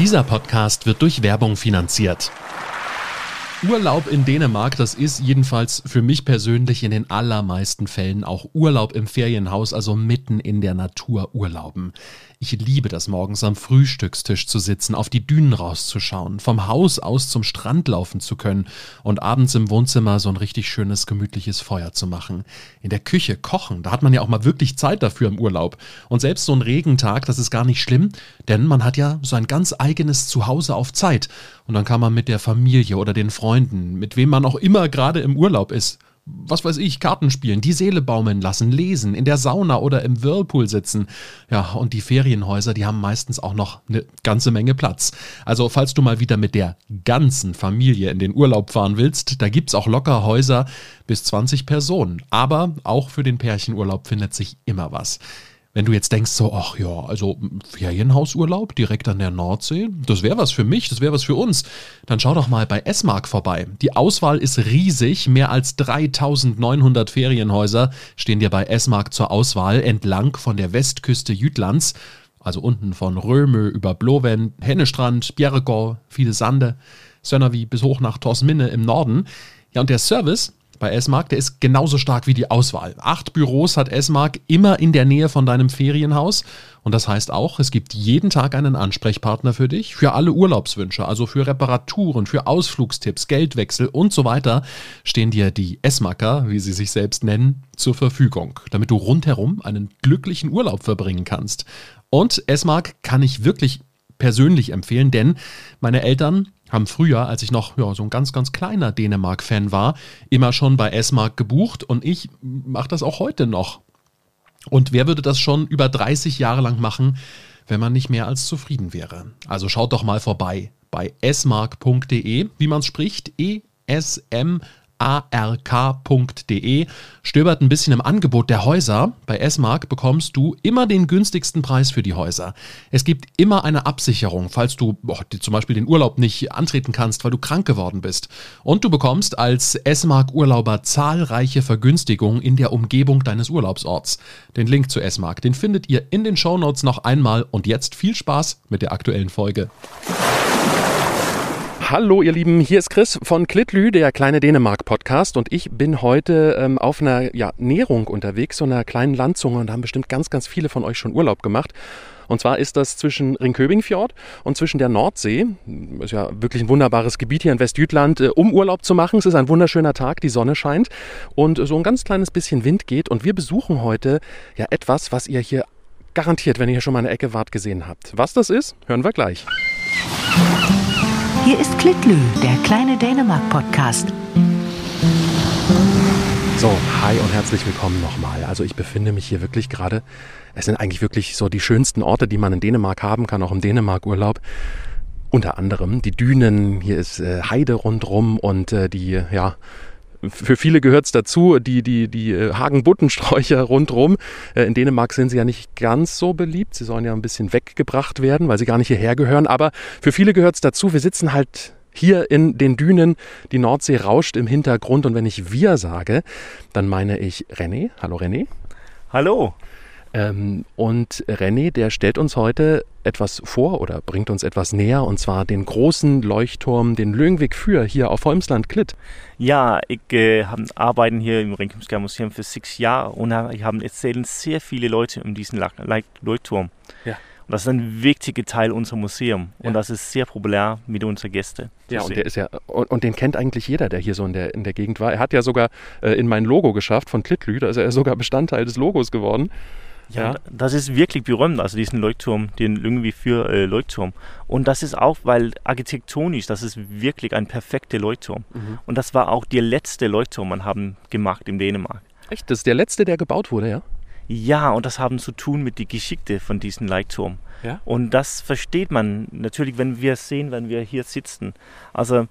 Dieser Podcast wird durch Werbung finanziert. Urlaub in Dänemark, das ist jedenfalls für mich persönlich in den allermeisten Fällen auch Urlaub im Ferienhaus, also mitten in der Natur urlauben. Ich liebe das morgens am Frühstückstisch zu sitzen, auf die Dünen rauszuschauen, vom Haus aus zum Strand laufen zu können und abends im Wohnzimmer so ein richtig schönes, gemütliches Feuer zu machen. In der Küche kochen, da hat man ja auch mal wirklich Zeit dafür im Urlaub. Und selbst so ein Regentag, das ist gar nicht schlimm, denn man hat ja so ein ganz eigenes Zuhause auf Zeit. Und dann kann man mit der Familie oder den Freunden, mit wem man auch immer gerade im Urlaub ist, was weiß ich, Karten spielen, die Seele baumeln lassen, lesen, in der Sauna oder im Whirlpool sitzen. Ja, und die Ferienhäuser, die haben meistens auch noch eine ganze Menge Platz. Also, falls du mal wieder mit der ganzen Familie in den Urlaub fahren willst, da gibt's auch locker Häuser bis 20 Personen. Aber auch für den Pärchenurlaub findet sich immer was. Wenn du jetzt denkst, so, ach ja, also Ferienhausurlaub direkt an der Nordsee, das wäre was für mich, das wäre was für uns, dann schau doch mal bei S-Mark vorbei. Die Auswahl ist riesig, mehr als 3900 Ferienhäuser stehen dir bei S-Mark zur Auswahl entlang von der Westküste Jütlands, also unten von Röme über Bloven, Hennestrand, Bjerregård, viele Sande, Sönnervi bis hoch nach Torsminne im Norden. Ja, und der Service, bei S-Mark, der ist genauso stark wie die Auswahl. Acht Büros hat S-Mark immer in der Nähe von deinem Ferienhaus. Und das heißt auch, es gibt jeden Tag einen Ansprechpartner für dich, für alle Urlaubswünsche, also für Reparaturen, für Ausflugstipps, Geldwechsel und so weiter, stehen dir die S-Marker, wie sie sich selbst nennen, zur Verfügung, damit du rundherum einen glücklichen Urlaub verbringen kannst. Und S-Mark kann ich wirklich persönlich empfehlen, denn meine Eltern haben früher, als ich noch ja, so ein ganz, ganz kleiner Dänemark-Fan war, immer schon bei S-Mark gebucht und ich mache das auch heute noch. Und wer würde das schon über 30 Jahre lang machen, wenn man nicht mehr als zufrieden wäre? Also schaut doch mal vorbei bei smark.de, wie man es spricht, E-S-M-A-R-K ark.de. Stöbert ein bisschen im Angebot der Häuser. Bei S-Mark bekommst du immer den günstigsten Preis für die Häuser. Es gibt immer eine Absicherung, falls du oh, zum Beispiel den Urlaub nicht antreten kannst, weil du krank geworden bist. Und du bekommst als S-Mark-Urlauber zahlreiche Vergünstigungen in der Umgebung deines Urlaubsorts. Den Link zu S-Mark, den findet ihr in den Shownotes noch einmal. Und jetzt viel Spaß mit der aktuellen Folge. Hallo ihr Lieben, hier ist Chris von Klitlü, der kleine Dänemark-Podcast und ich bin heute ähm, auf einer ja, Nährung unterwegs, so einer kleinen Landzunge und da haben bestimmt ganz, ganz viele von euch schon Urlaub gemacht. Und zwar ist das zwischen Ringköbingfjord und zwischen der Nordsee. Ist ja wirklich ein wunderbares Gebiet hier in Westjütland, äh, um Urlaub zu machen. Es ist ein wunderschöner Tag, die Sonne scheint und so ein ganz kleines bisschen Wind geht. Und wir besuchen heute ja etwas, was ihr hier garantiert, wenn ihr hier schon mal eine Ecke wart, gesehen habt. Was das ist, hören wir gleich. Hier ist Klitlü, der kleine Dänemark-Podcast. So, hi und herzlich willkommen nochmal. Also ich befinde mich hier wirklich gerade, es sind eigentlich wirklich so die schönsten Orte, die man in Dänemark haben kann, auch im Dänemark-Urlaub. Unter anderem die Dünen, hier ist äh, Heide rundrum und äh, die, ja, für viele gehört es dazu, die, die, die äh, Hagenbuttensträucher rundrum. Äh, in Dänemark sind sie ja nicht ganz so beliebt. Sie sollen ja ein bisschen weggebracht werden, weil sie gar nicht hierher gehören. Aber für viele gehört es dazu. Wir sitzen halt hier in den Dünen. Die Nordsee rauscht im Hintergrund. Und wenn ich wir sage, dann meine ich René. Hallo René. Hallo. Ähm, und René, der stellt uns heute etwas vor oder bringt uns etwas näher, und zwar den großen Leuchtturm, den Löngweg für hier auf Holmsland Klit. Ja, ich äh, arbeite hier im Ringkumskær Museum für sechs Jahre und ich habe erzählen sehr viele Leute um diesen Leuchtturm. Ja. Und das ist ein wichtiger Teil unseres Museums ja. und das ist sehr populär mit unseren Gästen. Ja, und der ist ja und, und, den kennt eigentlich jeder, der hier so in der in der Gegend war. Er hat ja sogar äh, in mein Logo geschafft von Klitlü, da ist er sogar Bestandteil des Logos geworden. Ja, das ist wirklich berühmt, also diesen Leuchtturm, den irgendwie für äh, Leuchtturm. Und das ist auch, weil architektonisch, das ist wirklich ein perfekter Leuchtturm. Mhm. Und das war auch der letzte Leuchtturm, man haben gemacht in Dänemark. Echt? Das ist der letzte, der gebaut wurde, ja? Ja, und das haben zu tun mit der Geschichte von diesem Leuchtturm. Ja? Und das versteht man natürlich, wenn wir sehen, wenn wir hier sitzen. Also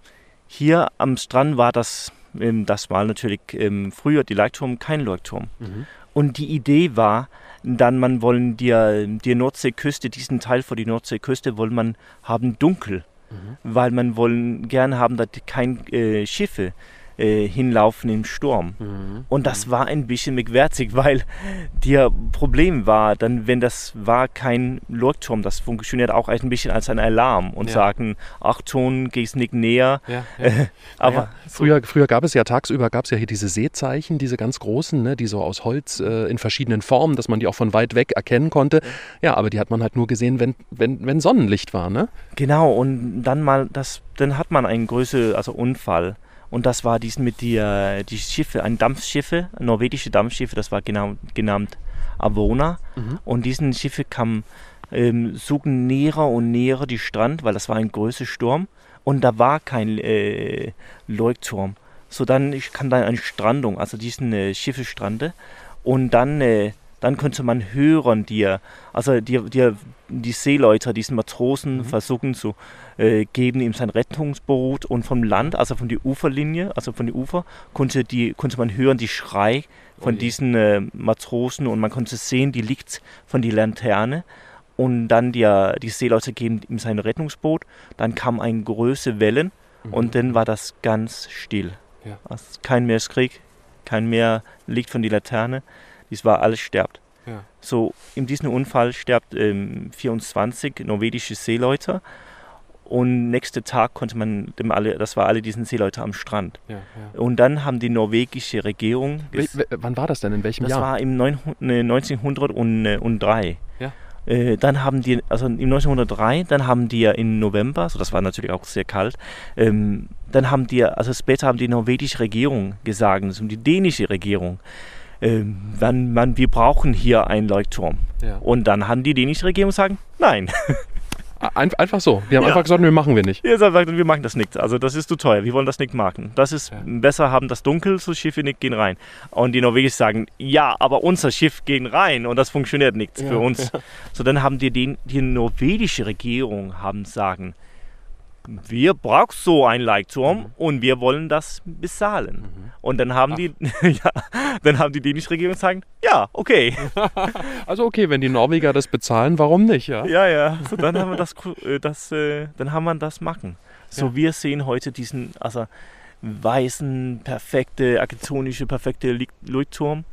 hier am Strand war das, ähm, das war natürlich ähm, früher die Leuchtturm kein Leuchtturm. Mhm. Und die Idee war, dann man wollen die, die Nordseeküste, diesen Teil von der Nordseeküste wollen man haben dunkel, mhm. weil man wollen gerne haben, dass keine äh, Schiffe äh, hinlaufen im Sturm. Mhm. Und das war ein bisschen merkwürdig, weil der Problem war, dann, wenn das war kein Leuchtturm, das funktioniert auch ein bisschen als ein Alarm und ja. sagen, Achtung, gehst nicht näher. Ja, ja. aber früher, früher gab es ja tagsüber gab es ja hier diese Seezeichen, diese ganz großen, ne, die so aus Holz äh, in verschiedenen Formen, dass man die auch von weit weg erkennen konnte. Ja, aber die hat man halt nur gesehen, wenn, wenn, wenn Sonnenlicht war, ne? Genau, und dann mal das, dann hat man einen größeren also Unfall. Und das war dies mit die, die Schiffe, ein Dampfschiffe, norwegische Dampfschiffe, das war genau, genannt Avona. Mhm. Und diesen Schiffe kamen, ähm, suchen näher und näher die Strand, weil das war ein größer Sturm. Und da war kein äh, Leuchtturm. So dann ich kann dann eine Strandung, also diesen äh, Schiffe strande. Und dann äh, dann könnte man hören, die, also die, die, die Seeleute, diesen Matrosen mhm. versuchen zu äh, geben ihm sein Rettungsboot und vom Land, also von der Uferlinie, also von den Ufer, konnte, die, konnte man hören die Schrei von oh diesen äh, Matrosen und man konnte sehen, die liegt von der Laterne und dann die, die Seeleute geben ihm sein Rettungsboot, dann kam eine große Wellen mhm. und dann war das ganz still. Ja. Also kein Meereskrieg, kein mehr Licht von der Laterne das war alles sterbt. Ja. So, in diesem Unfall sterbt ähm, 24 norwegische Seeleute und nächsten Tag konnte man dem alle, das war alle diesen Seeleute am Strand. Ja, ja. Und dann haben die norwegische Regierung. Wel, wann war das denn? In welchem das Jahr? Das war im 1903. Ja. Äh, dann haben die, also im 1903, dann haben die ja im November, also das war natürlich auch sehr kalt, ähm, dann haben die, also später haben die norwegische Regierung gesagt, also die dänische Regierung, äh, man, man, wir brauchen hier einen Leuchtturm. Ja. Und dann haben die dänische Regierung sagen, nein. Ein, einfach so. Die haben ja. einfach gesagt, wir machen wir nicht. Ja, gesagt, wir machen das nicht. Also das ist zu teuer. Wir wollen das nicht machen. Das ist ja. besser haben das dunkel, so Schiffe nicht gehen rein. Und die Norweger sagen, ja, aber unser Schiff gehen rein und das funktioniert nicht für uns. So dann haben die, die, die norwegische Regierung haben sagen, wir brauchen so einen Leuchtturm mhm. und wir wollen das bezahlen. Mhm. Und dann haben Ach. die, ja, dann haben die dänische Regierung gesagt, ja, okay. also okay, wenn die Norweger das bezahlen, warum nicht, ja? Ja, ja. So dann haben wir das, äh, das äh, dann haben wir das machen. So ja. wir sehen heute diesen, also weißen, perfekte, architektonische, perfekte Leuchtturm.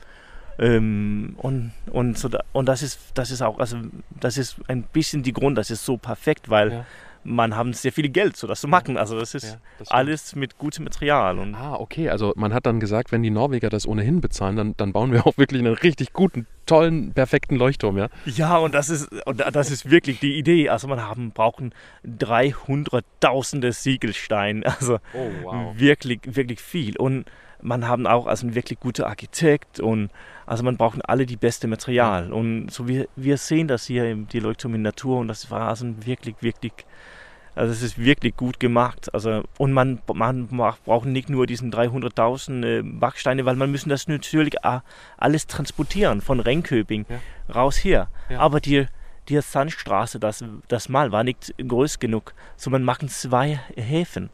Ähm, und, und, so da, und das ist das ist auch also das ist ein bisschen die Grund das ist so perfekt weil ja man haben sehr viel Geld, so das zu machen. Also das ist ja, das alles mit gutem Material. Und ah, okay. Also man hat dann gesagt, wenn die Norweger das ohnehin bezahlen, dann, dann bauen wir auch wirklich einen richtig guten, tollen, perfekten Leuchtturm, ja? Ja, und das ist, und das ist wirklich die Idee. Also man haben, brauchen 300.000 Siegelsteine. Also oh, wow. wirklich, wirklich viel. Und man haben auch also einen wirklich guten Architekt und also man braucht alle die beste Material. Und so wir, wir sehen das hier, die Leuchtturm in Natur und das war also wirklich, wirklich also es ist wirklich gut gemacht. Also, und man, man braucht nicht nur diesen 300.000 äh, Backsteine, weil man müssen das natürlich alles transportieren von Renköping ja. raus hier. Ja. Aber die, die Sandstraße, das, das Mal war nicht groß genug. So man machen zwei Häfen.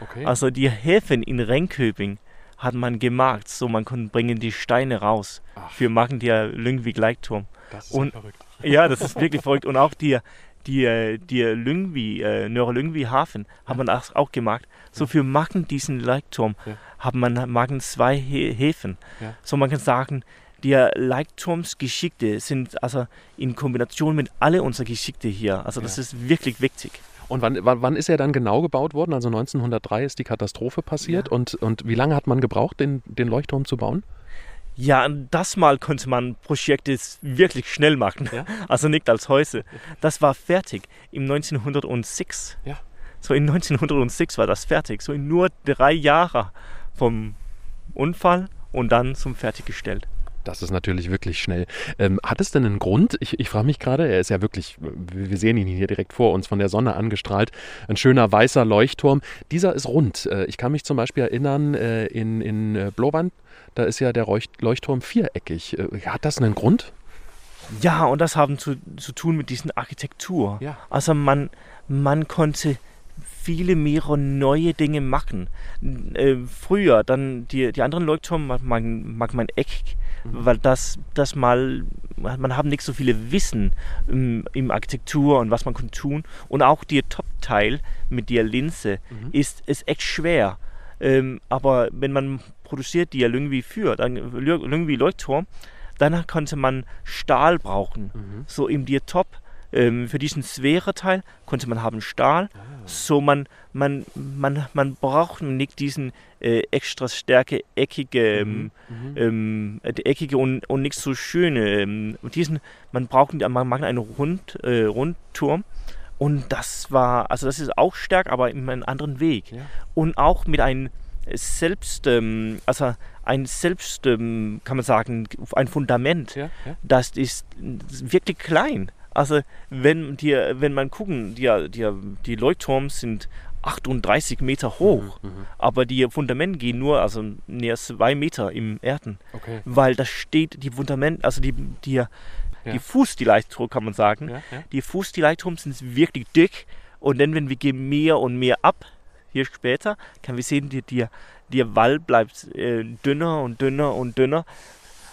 Okay. Also die Häfen in Renköping hat man gemacht, so man konnte bringen die Steine raus. Ach. für machen die Lyngvik Gleichturm. Das ist und, verrückt. Ja, das ist wirklich verrückt. Und auch die, die, die Lyngvi, äh, Nörre-Lyngvi Hafen ja. haben wir auch gemacht. So für machen diesen Leuchtturm ja. haben man machen zwei Häfen. Ja. So man kann sagen, die Leuchtturmsgeschichte sind also in Kombination mit alle unsere Geschichte hier. Also das ist wirklich wichtig. Und wann, wann, ist er dann genau gebaut worden? Also 1903 ist die Katastrophe passiert. Und, und wie lange hat man gebraucht, den, den Leuchtturm zu bauen? Ja, das Mal konnte man Projekte wirklich schnell machen. Ja? Also nicht als heute. Das war fertig im 1906. Ja. So in 1906 war das fertig. So in nur drei Jahren vom Unfall und dann zum Fertiggestellt. Das ist natürlich wirklich schnell. Ähm, hat es denn einen Grund? Ich, ich frage mich gerade, er ist ja wirklich, wir sehen ihn hier direkt vor uns, von der Sonne angestrahlt. Ein schöner weißer Leuchtturm. Dieser ist rund. Äh, ich kann mich zum Beispiel erinnern, äh, in, in äh, Blåvand, da ist ja der Leuchtturm viereckig. Hat das einen Grund? Ja, und das haben zu, zu tun mit dieser Architektur. Ja. Also man, man konnte viele mehrere neue Dinge machen. Äh, früher, dann die, die anderen Leuchttürme mag man, mag man Eck Mhm. Weil das, das mal, man hat nicht so viele Wissen im, im, Architektur und was man kann tun. Und auch der Top-Teil mit der Linse mhm. ist, ist echt schwer Ähm, aber wenn man produziert die ja irgendwie für, dann irgendwie Leuchtturm, dann konnte man Stahl brauchen. Mhm. So im Diatop ähm, für diesen schweren Teil konnte man haben Stahl. Ah. So man, man, man, man braucht nicht diesen äh, extra stärke, eckige, mhm. Ähm, mhm. ähm, eckige und, und nicht so schöne. Ähm, diesen, man braucht, man mag einen Rund, äh, Rundturm. Und das war, also das ist auch stark, aber in einem anderen Weg. Ja. Und auch mit einem selbst, ähm, also ein selbst, ähm, kann man sagen, ein Fundament, ja, ja. das ist wirklich klein. Also wenn, die, wenn man gucken, die, die, die Leuchtturm sind 38 Meter hoch, mhm, mhm, aber die Fundamente gehen nur also näher zwei Meter im Erden, okay. weil das steht die Fundament, also die, die, ja. die Fuß, die Leuchtturm kann man sagen, ja, ja. die Fuß, die Leuchtturm sind wirklich dick und dann, wenn wir gehen mehr und mehr ab, hier später, kann wir sehen, die, die, der Wall bleibt äh, dünner und dünner und dünner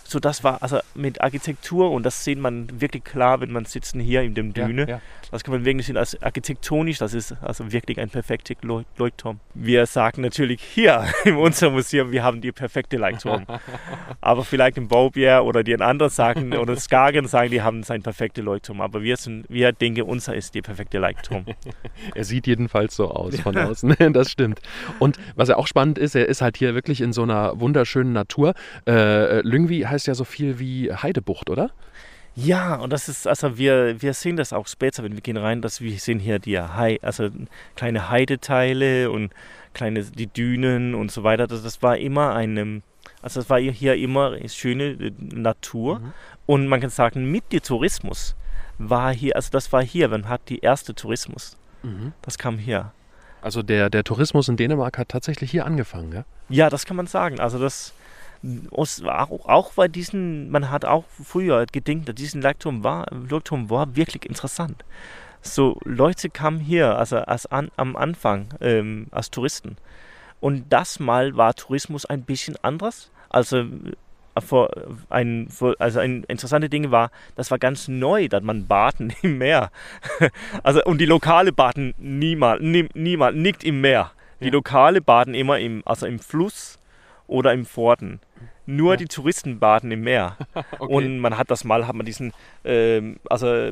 so das war also mit Architektur und das sieht man wirklich klar, wenn man sitzen hier in dem Düne. Ja, ja. Das kann man wirklich sehen als architektonisch, das ist also wirklich ein perfekter Leuchtturm. Wir sagen natürlich hier in unserem Museum, wir haben die perfekte Leuchtturm. Aber vielleicht im Baubier oder die anderen sagen oder Skagen sagen, die haben seinen perfekten Leuchtturm. Aber wir sind, wir denken, unser ist der perfekte Leuchtturm. er sieht jedenfalls so aus von außen. das stimmt. Und was ja auch spannend ist, er ist halt hier wirklich in so einer wunderschönen Natur. Äh, Lyngvi heißt ja so viel wie Heidebucht, oder? Ja, und das ist, also wir, wir sehen das auch später, wenn wir gehen rein, dass wir sehen hier die Hei, also kleine Heideteile und kleine, die Dünen und so weiter. Das, das war immer eine, also das war hier immer schöne äh, Natur. Mhm. Und man kann sagen, mit dem Tourismus war hier, also das war hier, man hat die erste Tourismus. Mhm. Das kam hier. Also der, der Tourismus in Dänemark hat tatsächlich hier angefangen, ja? Ja, das kann man sagen. Also das, auch, auch bei diesen, man hat auch früher gedacht, diesen Leuchtturm war, Leuchtturm war wirklich interessant. So Leute kamen hier, also als an, am Anfang ähm, als Touristen. Und das Mal war Tourismus ein bisschen anders. Also vor ein, also ein interessante Ding war, das war ganz neu, dass man baden im Meer. Also und die lokale baden niemals, nie, niemals, nicht im Meer. Die ja. lokale baden immer im, also im Fluss oder im Forden. Nur ja. die Touristen baden im Meer. okay. Und man hat das mal, hat man diesen, ähm, also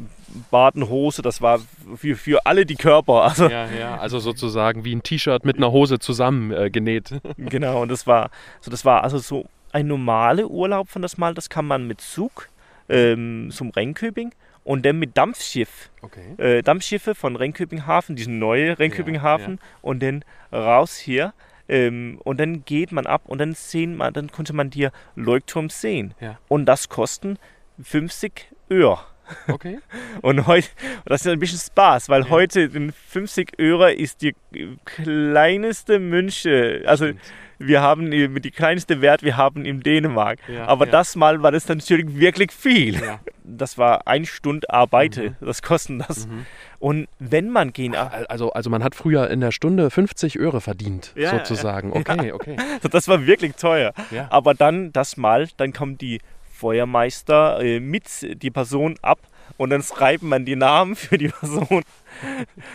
Badenhose, das war für, für alle die Körper. Also, ja, ja, also sozusagen wie ein T-Shirt mit einer Hose zusammen äh, genäht. genau, und das war, so das war also so ein normaler Urlaub von das Mal, das kann man mit Zug ähm, zum Renköping und dann mit Dampfschiff. Okay. Äh, Dampfschiffe von Renköping Hafen, diesen neuen Renköping Hafen ja, ja. und dann raus hier ähm, und dann geht man ab und dann sehen man, dann konnte man dir Leuchtturm sehen. Ja. Und das kosten 50 Öre. Okay. Und heute, das ist ein bisschen Spaß, weil ja. heute in 50 Euro ist die kleinste Münche, also Stimmt wir haben die kleinste Wert, wir haben in Dänemark. Ja, Aber ja. das Mal war das natürlich wirklich viel. Ja. Das war eine Stunde Arbeit, mhm. das kosten das. Mhm. Und wenn man gehen. Also, also man hat früher in der Stunde 50 Euro verdient, sozusagen. Okay, okay. Das war wirklich teuer. Aber dann das Mal, dann kommt die Feuermeister äh, mit die Person ab und dann schreibt man die Namen für die Person.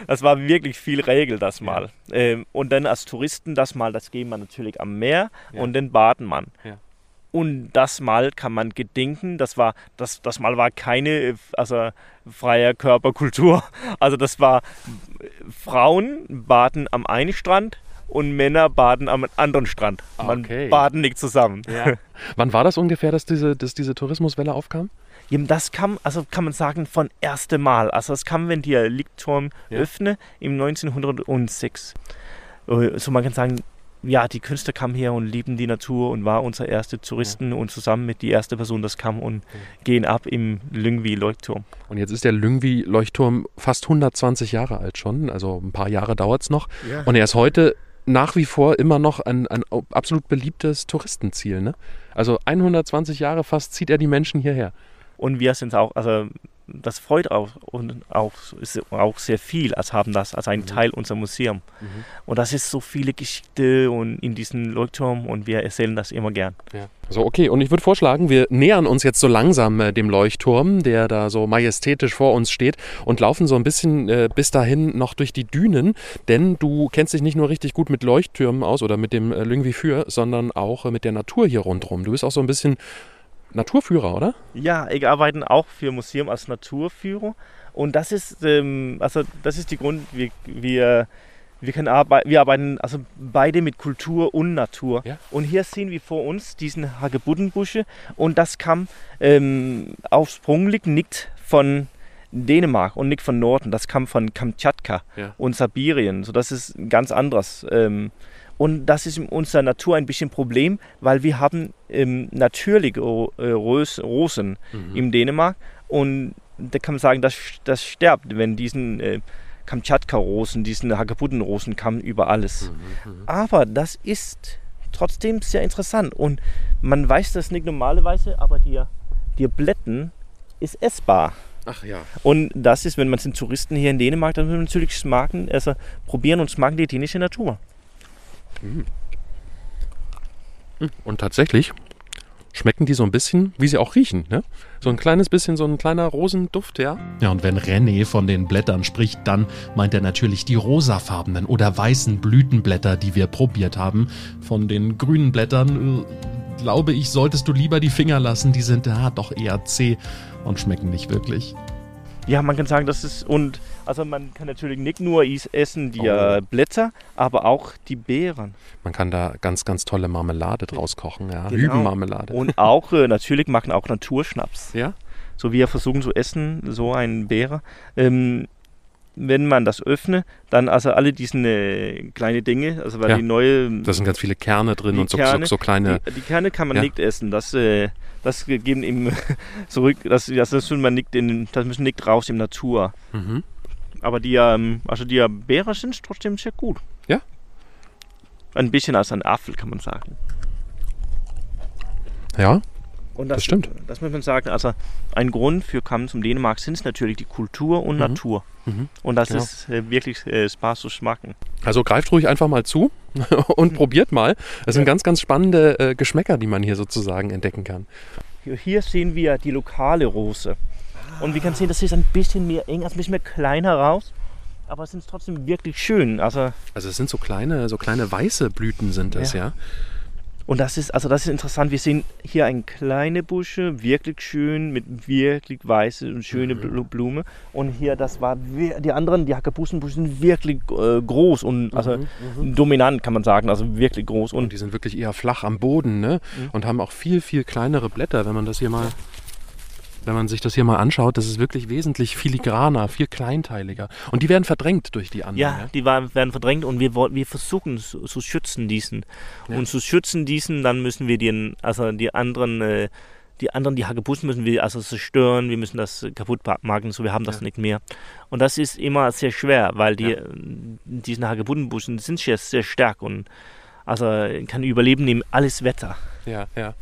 Das war wirklich viel Regel das mal. Ja. Ähm, und dann als Touristen das mal, das gehen man natürlich am Meer ja. und dann baden man. Ja. Und das Mal kann man gedenken, das war, das, das Mal war keine also, freie Körperkultur. Also das war, Frauen baden am einen Strand und Männer baden am anderen Strand. Man okay. baden nicht zusammen. Wann war das ungefähr, dass diese, dass diese Tourismuswelle aufkam? Das kam, also kann man sagen, von erste Mal. Also es kam, wenn der Lichtturm ja. öffne im 1906. Äh, so man kann sagen, ja, die Künstler kamen her und lieben die Natur und war unser erste Touristen ja. und zusammen mit die erste Person, das kam und ja. gehen ab im Lyngvi-Leuchtturm. Und jetzt ist der Lyngvi-Leuchtturm fast 120 Jahre alt schon, also ein paar Jahre dauert es noch. Ja. Und er ist heute nach wie vor immer noch ein, ein absolut beliebtes Touristenziel. Ne? Also 120 Jahre fast zieht er die Menschen hierher. Und wir sind auch, also das freut auch, und auch, ist auch sehr viel, als haben das als ein mhm. Teil unserer Museum. Mhm. Und das ist so viele Geschichte und in diesem Leuchtturm und wir erzählen das immer gern. Ja. So, okay. Und ich würde vorschlagen, wir nähern uns jetzt so langsam äh, dem Leuchtturm, der da so majestätisch vor uns steht und laufen so ein bisschen äh, bis dahin noch durch die Dünen, denn du kennst dich nicht nur richtig gut mit Leuchttürmen aus oder mit dem äh, Lüngwi für, sondern auch äh, mit der Natur hier rundherum. Du bist auch so ein bisschen Naturführer, oder? Ja, ich arbeite auch für Museum als Naturführer. Und das ist, ähm, also das ist die Grund, wir, wir, wir, können arbeit wir arbeiten also beide mit Kultur und Natur. Ja. Und hier sehen wir vor uns diesen Hagebuttenbusche und das kam ähm, aufsprunglich nicht von Dänemark und nicht von Norden, das kam von Kamtschatka ja. und Sibirien. So, das ist ganz anderes. Ähm, und das ist in unserer Natur ein bisschen ein Problem, weil wir haben ähm, natürliche äh, Rosen mhm. in Dänemark und da kann man sagen, das, das stirbt, wenn diesen äh, Kamtschatka-Rosen, diesen Hagebutten-Rosen kamen über alles. Mhm, mhm, aber das ist trotzdem sehr interessant und man weiß das nicht normalerweise, aber die, die Blätter ist essbar. Ach ja. Und das ist, wenn man sind Touristen hier in Dänemark, dann müssen wir natürlich smaken, also probieren und smaken die dänische Natur. Und tatsächlich schmecken die so ein bisschen, wie sie auch riechen. Ne? So ein kleines bisschen, so ein kleiner Rosenduft, ja. Ja, und wenn René von den Blättern spricht, dann meint er natürlich die rosafarbenen oder weißen Blütenblätter, die wir probiert haben. Von den grünen Blättern, äh, glaube ich, solltest du lieber die Finger lassen. Die sind ja doch eher zäh und schmecken nicht wirklich. Ja, man kann sagen, das ist und also man kann natürlich nicht nur essen die oh. Blätter, aber auch die Beeren. Man kann da ganz, ganz tolle Marmelade draus kochen, ja. Genau. Hübenmarmelade. Und auch äh, natürlich machen auch Naturschnaps. Ja. So wie wir versuchen zu essen, so ein Beere. Ähm, wenn man das öffnet, dann also alle diese äh, kleine Dinge, also weil ja. die neue. Da sind ganz viele Kerne drin und so, Kerne, so, so, kleine. Die, die, Kerne kann man ja. nicht essen. Das, äh, das geben ihm zurück. Das, das, das, man nicht in, das müssen nicht raus in Natur. Mhm. Aber die, ähm, also die Beeren sind trotzdem sehr gut. Ja. Ein bisschen als ein Apfel, kann man sagen. Ja. Und das, das stimmt. Das muss man sagen. Also ein Grund für Kommen zum Dänemark sind natürlich die Kultur und mhm. Natur. Mhm. Und das genau. ist äh, wirklich äh, Spaß zu schmacken. Also greift ruhig einfach mal zu und mhm. probiert mal. Das sind ganz, ganz spannende äh, Geschmäcker, die man hier sozusagen entdecken kann. Hier sehen wir die lokale Rose. Und wir können sehen, das ist ein bisschen mehr eng, also ein bisschen mehr kleiner raus. Aber es sind trotzdem wirklich schön. Also, also es sind so kleine, so kleine weiße Blüten sind das, ja. ja? Und das ist, also das ist interessant. Wir sehen hier eine kleine Busche, wirklich schön, mit wirklich weiße und schöne mhm. Blume. Und hier, das war, die anderen, die Hackebussenbusche sind wirklich äh, groß und also mhm, mhm. dominant, kann man sagen. Also wirklich groß. Und, und, die sind wirklich eher flach am Boden, ne? Mhm. Und haben auch viel, viel kleinere Blätter, wenn man das hier mal wenn man sich das hier mal anschaut, das ist wirklich wesentlich filigraner, viel kleinteiliger. Und die werden verdrängt durch die anderen. Ja, ja? die werden verdrängt und wir, wir versuchen zu, zu schützen diesen. Ja. Und zu schützen diesen, dann müssen wir den, also die anderen, äh, die anderen, die Hagebussen müssen wir also zerstören, wir müssen das kaputt machen, so wir haben das ja. nicht mehr. Und das ist immer sehr schwer, weil die, ja. diesen Hagebuttenbussen sind sehr, sehr stark und also kann überleben in alles Wetter. Ja, ja.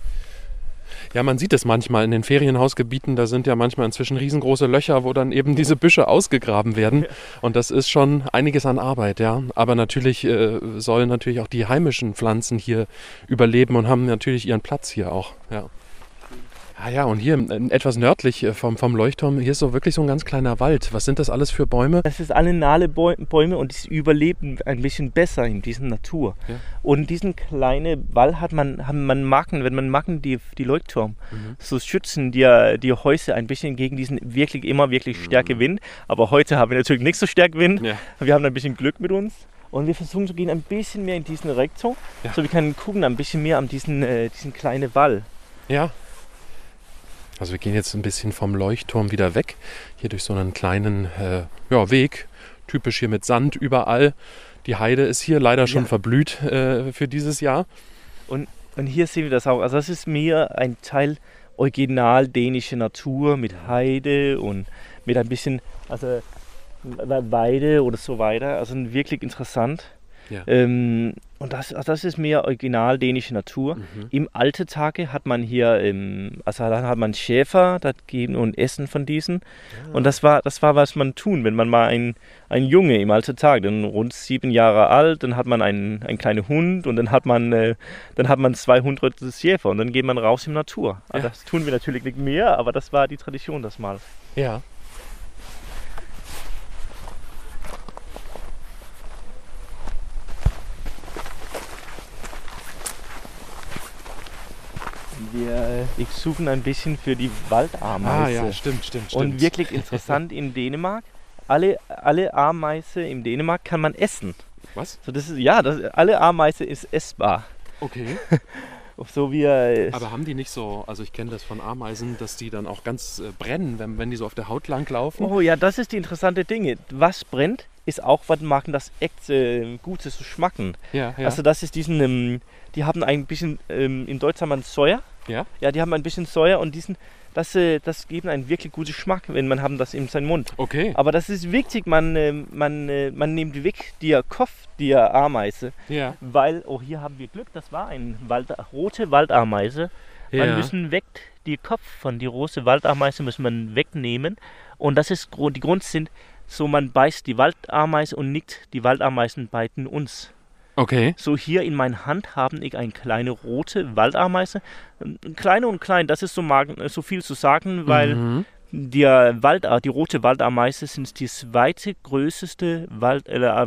Ja, man sieht es manchmal in den Ferienhausgebieten, da sind ja manchmal inzwischen riesengroße Löcher, wo dann eben diese Büsche ausgegraben werden. Und das ist schon einiges an Arbeit, ja. Aber natürlich äh, sollen natürlich auch die heimischen Pflanzen hier überleben und haben natürlich ihren Platz hier auch, ja. Ah ja, und hier äh, etwas nördlich äh, vom, vom Leuchtturm, hier ist so wirklich so ein ganz kleiner Wald. Was sind das alles für Bäume? Das ist alle nahe Bäume und die überleben ein bisschen besser in dieser Natur. Ja. Und diesen kleinen Wald hat man, hat man Macken, wenn man Macken die, die Leuchtturm, mhm. so schützen die, die Häuser ein bisschen gegen diesen wirklich immer wirklich starken mhm. Wind. Aber heute haben wir natürlich nicht so stark Wind. Ja. Wir haben ein bisschen Glück mit uns. Und wir versuchen zu gehen ein bisschen mehr in diesen Richtung. Ja. So wir können gucken ein bisschen mehr an diesen, äh, diesen kleinen Wall. Ja, also wir gehen jetzt ein bisschen vom Leuchtturm wieder weg, hier durch so einen kleinen äh, ja, Weg, typisch hier mit Sand überall. Die Heide ist hier leider schon ja. verblüht äh, für dieses Jahr. Und, und hier sehen wir das auch. Also das ist mir ein Teil original dänische Natur mit Heide und mit ein bisschen also Weide oder so weiter. Also wirklich interessant. Ja. Ähm, und das, also das ist mehr original dänische Natur. Mhm. Im alten Tage hat man hier, ähm, also dann hat man Schäfer, das geben und Essen von diesen. Ja. Und das war, das war, was man tun, wenn man mal ein, ein Junge im alten Tag, dann rund sieben Jahre alt, dann hat man einen, einen kleinen Hund und dann hat man, äh, dann hat man 200 Schäfer und dann geht man raus in die Natur. Also ja. Das tun wir natürlich nicht mehr, aber das war die Tradition das mal. Ja. Wir ich suchen ein bisschen für die Waldameise. Ah ja, stimmt, stimmt, stimmt. Und wirklich interessant in Dänemark, alle, alle Ameise in Dänemark kann man essen. Was? So, das ist, ja, das, alle Ameise ist essbar. Okay. so wie äh, Aber haben die nicht so, also ich kenne das von Ameisen, dass die dann auch ganz äh, brennen, wenn, wenn die so auf der Haut lang laufen? Oh ja, das ist die interessante Dinge. Was brennt, ist auch, was machen das echt äh, Gutes zu schmacken. Ja, ja. Also das ist diesen, ähm, die haben ein bisschen, ähm, in Deutsch haben wir Säuer. Ja? Ja, die haben ein bisschen Säuer und diesen, das, äh, das geben einen wirklich guten Geschmack, wenn man haben das in seinem Mund. Okay. Aber das ist wichtig, man, äh, man, äh, man nimmt weg die Kopf der Ameise. Ja. Weil, oh, hier haben wir Glück, das war eine Wald, rote Waldameise. Man ja. müssen weg, die Kopf von die rote Waldameise müssen man wegnehmen. Und das ist die Grund sind, so man beißt die Waldameise und nicht die Waldameisen beiten uns. Okay. So hier in meiner Hand haben ich eine kleine rote Waldameise. Kleine und klein, das ist so, so viel zu sagen, weil mhm die, Wald, die rote Waldameise sind die zweite größte, Wald, äh,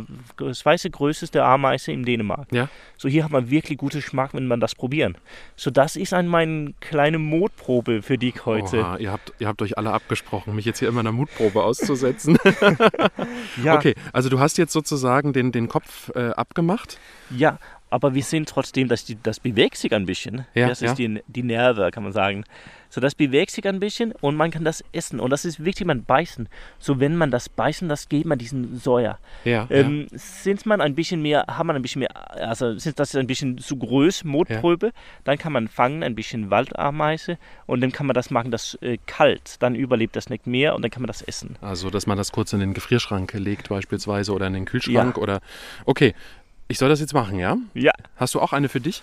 zweite größte Ameise in Dänemark. Ja. So hier hat man wirklich guten Geschmack, wenn man das probieren. So das ist ein meine kleine Mutprobe für dich heute. Oha, ihr habt, ihr habt euch alle abgesprochen, mich jetzt hier immer einer Mutprobe auszusetzen. ja. Okay, also du hast jetzt sozusagen den, den Kopf äh, abgemacht. Ja, aber wir sehen trotzdem, dass die, das bewegt sich ein bisschen. Ja, das ist ja. die, die Nerve, kann man sagen. So, das bewegt sich ein bisschen und man kann das essen. Und das ist wichtig, man beißen. So, wenn man das beißen, das geht man diesen Säuer. Ja, ähm, ja. Sind man ein bisschen mehr, haben man ein bisschen mehr, also sind das ein bisschen zu groß, Motprobe, ja. dann kann man fangen, ein bisschen Waldameise und dann kann man das machen, das äh, kalt. Dann überlebt das nicht mehr und dann kann man das essen. Also, dass man das kurz in den Gefrierschrank legt beispielsweise oder in den Kühlschrank oder, okay, ich soll das jetzt machen, ja? Ja. Hast du auch eine für dich?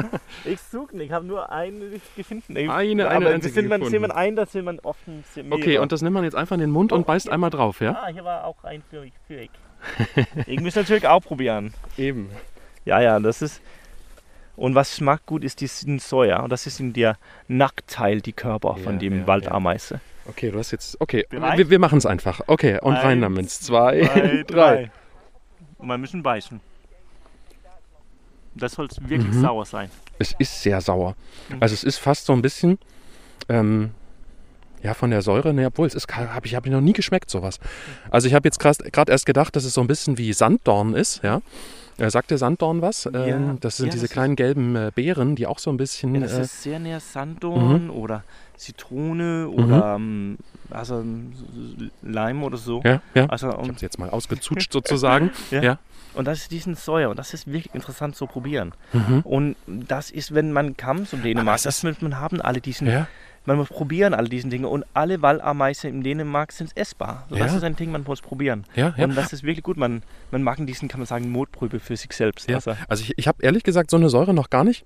ich suche nicht, ich habe nur eine gefunden. Eine, eine Aber einzige man, gefunden. man ein, das will man offen Okay, und das nimmt man jetzt einfach in den Mund oh, und beißt hier, einmal drauf, ja? Ah, hier war auch ein für, für ich. ich muss natürlich auch probieren. Eben. Ja, ja, das ist... Und was schmeckt gut, ist die Soja. Und das ist in der Nackteil, die Körper von dem ja, Waldameise. Ja. Okay, du hast jetzt... Okay, Bereit? wir, wir machen es einfach. Okay, und Eins, rein damit. Zwei, zwei drei. drei. Und wir müssen beißen. Das soll wirklich mhm. sauer sein. Es ist sehr sauer. Mhm. Also es ist fast so ein bisschen, ähm, ja, von der Säure, ne, obwohl es ist, habe ich, hab ich noch nie geschmeckt, sowas. Also ich habe jetzt gerade erst gedacht, dass es so ein bisschen wie Sanddorn ist, ja. Äh, sagt der Sanddorn was? Ja, ähm, das sind ja, diese das kleinen gelben äh, Beeren, die auch so ein bisschen. Ja, das äh, ist sehr näher Sanddorn mhm. oder Zitrone mhm. oder mhm. also Leim oder so. Ja, ja. Also, ich habe es jetzt mal ausgezutscht sozusagen. ja. ja. Und das ist diesen Säuer und das ist wirklich interessant zu probieren. Mhm. Und das ist, wenn man kam zum Dänemark, das, das man haben alle diesen, ja. man muss probieren alle diesen Dinge und alle Wallameisen im Dänemark sind essbar. Also ja. Das ist ein Ding, man muss probieren. Ja, ja. Und das ist wirklich gut. Man, man mag diesen, kann man sagen, Mutprobe für sich selbst. Ja. Also, also ich, ich habe ehrlich gesagt so eine Säure noch gar nicht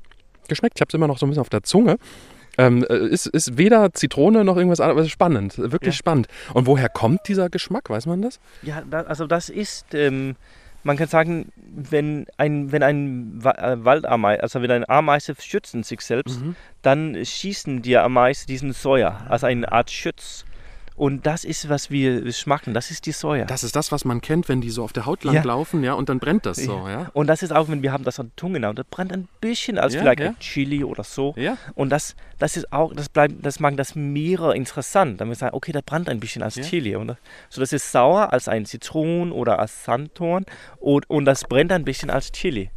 geschmeckt. Ich habe es immer noch so ein bisschen auf der Zunge. Ähm, äh, ist, ist weder Zitrone noch irgendwas anderes. Spannend, wirklich ja. spannend. Und woher kommt dieser Geschmack? Weiß man das? Ja, da, also das ist, ähm, man kann sagen, wenn ein, wenn ein äh, Waldameise, also wenn eine Ameise schützen sich selbst, mhm. dann schießen die Ameise diesen Säuer, also eine Art Schütz. Und das ist, was wir schmacken. Das ist die Soja. Das ist das, was man kennt, wenn die so auf der Haut lang ja. laufen, ja, und dann brennt das so, ja. ja. Und das ist auch, wenn wir haben das an der Zunge, und das brennt ein bisschen, als ja, vielleicht. Chili oder so. Ja. Und das, das ist auch, das bleibt, das macht das Meere interessant. Dann wir sagen, okay, das brennt ein bisschen als Chili. Und das, so das ist sauer als ein Zitron oder als Sandtorn und, und das brennt ein bisschen als Chili.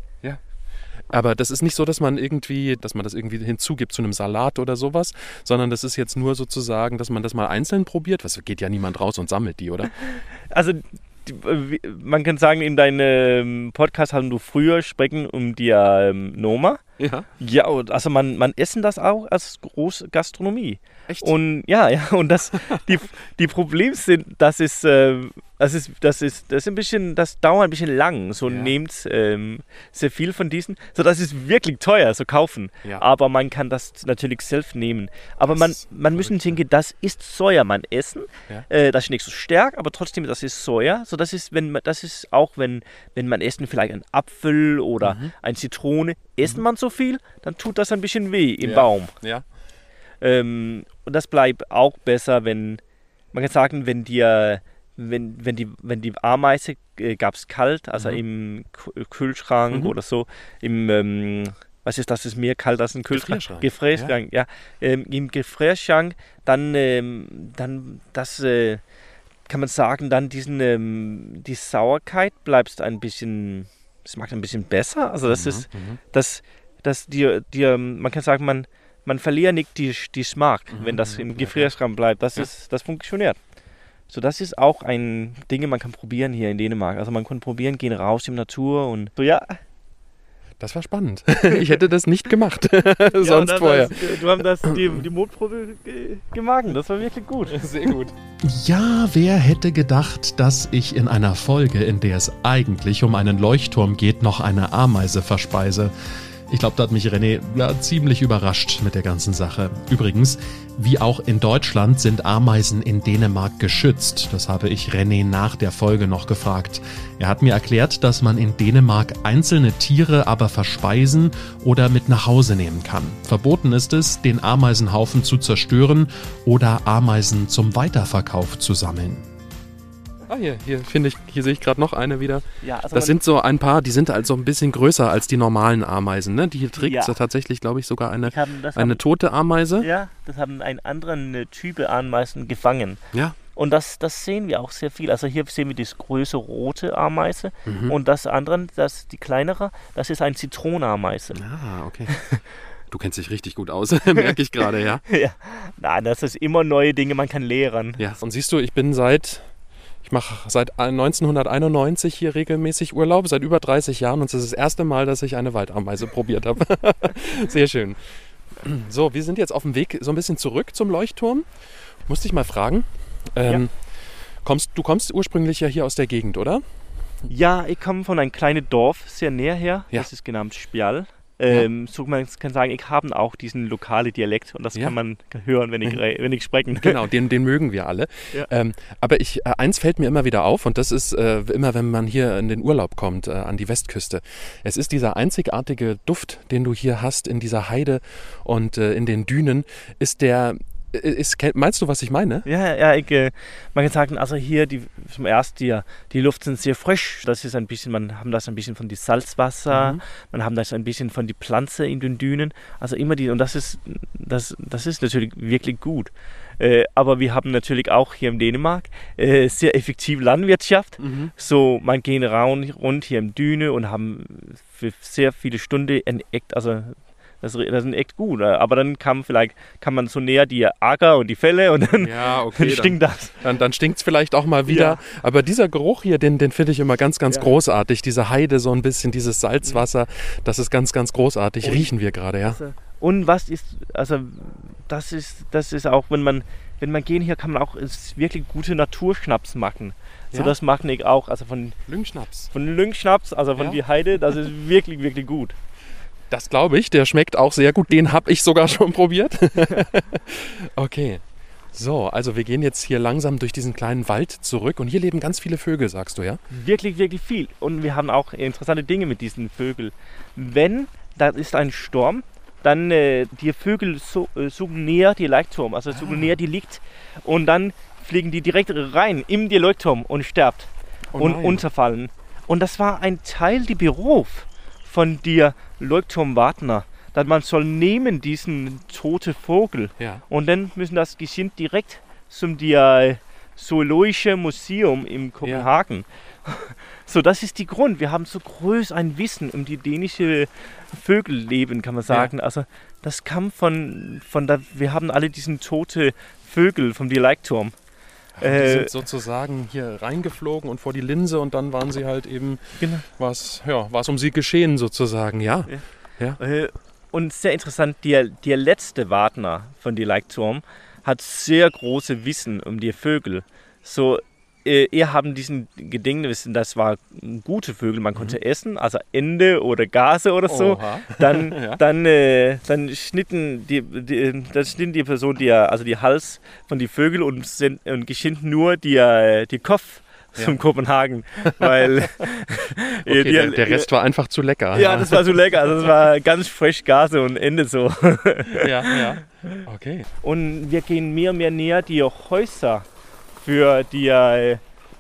Aber das ist nicht so, dass man irgendwie, dass man das irgendwie hinzugibt zu einem Salat oder sowas, sondern das ist jetzt nur sozusagen, dass man das mal einzeln probiert. Was geht ja niemand raus und sammelt die, oder? Also man kann sagen, in deinem Podcast haben du früher sprechen um die ähm, Noma. Ja. Ja, also man, man essen das auch als Großgastronomie. Echt? Und ja, ja, und das, die, die Probleme sind, dass es, äh, das ist, das ist, das ist ein bisschen, das dauert ein bisschen lang. So Ja. nehmt ähm, sehr viel von diesen. So, das ist wirklich teuer, so kaufen. Ja. Aber man kann das natürlich selbst nehmen. Aber man, Das ist man müssen denken, das ist Soja, man essen. Ja. Äh, das ist nicht so stark, aber trotzdem, das ist Soja. So, das ist, wenn man, das ist auch, wenn, wenn man essen vielleicht einen Apfel oder Mhm. eine Zitrone, essen man so viel, dann tut das ein bisschen weh im. Baum. Ja. Ähm, und das bleibt auch besser, wenn, man kann sagen, wenn dir, wenn, wenn die, wenn die Ameise äh, gab es kalt, also Mhm. im Kühlschrank Mhm. oder so, im, ähm, was ist das, ist mehr kalt als ein Kühlschrank? Gefrierschrank. Gefrierschrank, ja. Ähm, Im Gefrierschrank, dann, ähm, dann das, äh, kann man sagen, dann diesen, ähm, die Sauerkeit bleibt ein bisschen, es macht ein bisschen besser, also das ist, Mhm. dass, dass dir, dir, man kann sagen, man, man verliert nicht die, die Geschmack, wenn das mhm, im ja, Gefrierschrank bleibt. Das, Ja. ist, das funktioniert. So, das ist auch ein Ding, man kann probieren hier in Dänemark. Also man kann probieren, gehen raus in die Natur und so, ja. Das war spannend. Ich hätte das nicht gemacht. Sonst ja, das, vorher. Das, du hast das, die, die Mutprobe ge- gemacht. Das war wirklich gut. Sehr gut. Ja, wer hätte gedacht, dass ich in einer Folge, in der es eigentlich um einen Leuchtturm geht, noch eine Ameise verspeise? Ich glaube, da hat mich René ja, ziemlich überrascht mit der ganzen Sache. Übrigens, wie auch in Deutschland sind Ameisen in Dänemark geschützt. Das habe ich René nach der Folge noch gefragt. Er hat mir erklärt, dass man in Dänemark einzelne Tiere aber verspeisen oder mit nach Hause nehmen kann. Verboten ist es, den Ameisenhaufen zu zerstören oder Ameisen zum Weiterverkauf zu sammeln. Ah, hier, hier finde ich, hier sehe ich gerade noch eine wieder. Ja, also Das sind so ein paar, die sind also ein bisschen größer als die normalen Ameisen. Ne? Die hier trägt Ja. tatsächlich, glaube ich, sogar eine, haben, eine haben, tote Ameise. ja, das haben einen anderen Typ Ameisen gefangen. Ja. Und das, das sehen wir auch sehr viel. Also hier sehen wir das große rote Ameise Mhm. und das andere, das die kleinere, das ist ein Zitronenameise. Ah, okay. Du kennst dich richtig gut aus, merke ich gerade, ja. ja. Nein, das ist immer neue Dinge, man kann lehren. Ja, und siehst du, ich bin seit, ich mache seit 1991 hier regelmäßig Urlaub, seit über 30 Jahren und es ist das erste Mal, dass ich eine Waldameise probiert habe. Sehr schön. So, wir sind jetzt auf dem Weg so ein bisschen zurück zum Leuchtturm. Musste ich mal fragen. Ähm, kommst, du kommst ursprünglich ja hier aus der Gegend, oder? Ja, ich komme von einem kleinen Dorf sehr näher her. Ja. Das ist genannt Spial. Ähm, So man kann sagen, ich habe auch diesen lokalen Dialekt und das Ja. kann man hören, wenn ich, re- wenn ich spreche. Genau, den, den mögen wir alle. Ja. Ähm, aber ich, äh, eins fällt mir immer wieder auf und das ist äh, immer, wenn man hier in den Urlaub kommt, äh, an die Westküste. Es ist dieser einzigartige Duft, den du hier hast in dieser Heide und äh, in den Dünen, ist der, ist, kenn- meinst du, was ich meine? Ja, ja, ich, äh, man kann sagen, also hier die, zum ersten, die, die Luft sind sehr frisch. Das ist ein bisschen, man haben das ein bisschen von die Salzwasser, Mhm. man haben das ein bisschen von die Pflanze in den Dünen. Also immer die, und das ist, das, das ist natürlich wirklich gut. Äh, aber wir haben natürlich auch hier in Dänemark äh, sehr effektive Landwirtschaft. Mhm. So, man geht raun, rund hier im Düne und haben für sehr viele Stunden ein echt, also das, das ist echt gut. Aber dann kam vielleicht, kann man so näher die Acker und die Fälle und dann, Ja, dann okay. stinkt das. Dann, dann stinkt es vielleicht auch mal wieder. Ja. Aber dieser Geruch hier, den, den finde ich immer ganz, ganz Ja. großartig. Diese Heide, so ein bisschen, dieses Salzwasser, das ist ganz, ganz großartig. Und- Riechen wir gerade, ja. Und was ist, also das ist, das ist auch, wenn man, wenn man gehen hier, kann man auch ist wirklich gute Naturschnaps machen. So Ja. das mache ich auch, also von, Lüngschnaps. von Lüngschnaps, also von Ja. die Heide, das ist wirklich, wirklich gut. Das glaube ich, der schmeckt auch sehr gut. Den habe ich sogar schon probiert. okay. So, also wir gehen jetzt hier langsam durch diesen kleinen Wald zurück und hier leben ganz viele Vögel, sagst du, ja? Wirklich, wirklich viel. Und wir haben auch interessante Dinge mit diesen Vögeln. Wenn da ist ein Sturm, dann äh, die Vögel so, äh, suchen näher die Leuchtturm, also suchen näher die Licht und dann fliegen die direkt rein in die Leuchtturm und sterbt und nein. unterfallen. Und das war ein Teil der Beruf von der Leuchtturmwartner, dass man soll nehmen diesen toten Vogel Ja. und dann müssen das Geschwind direkt zum der Zoologische Museum in Kopenhagen. So, das ist die Grund. Wir haben so groß ein Wissen um die dänische Vögelleben, kann man sagen. Also das kam von, von da, wir haben alle diesen tote Vögel vom Dialektturm. Die Äh, sind sozusagen hier reingeflogen und vor die Linse und dann waren sie halt eben, Genau. was, ja, was um sie geschehen sozusagen, ja. Äh, Und sehr interessant, der, der letzte Wartner von Dialektturm hat sehr große Wissen um die Vögel. So, äh, eher haben diesen Gedächtnis, das war gute Vögel, man konnte mhm. essen, also Ende oder Gase oder so. Dann, ja. dann, äh, dann schnitten die, die, dann schnitten die Person die, also die Hals von die Vögel und, sind, und geschnitten nur die, äh, die Kopf ja. zum Kopenhagen, weil okay, die, der, der, Rest war einfach zu lecker. Ja, das war zu lecker. Also das war ganz frisch Gase und Ende so. ja, ja. Okay. Und wir gehen mehr und mehr näher die Häuser für die, äh,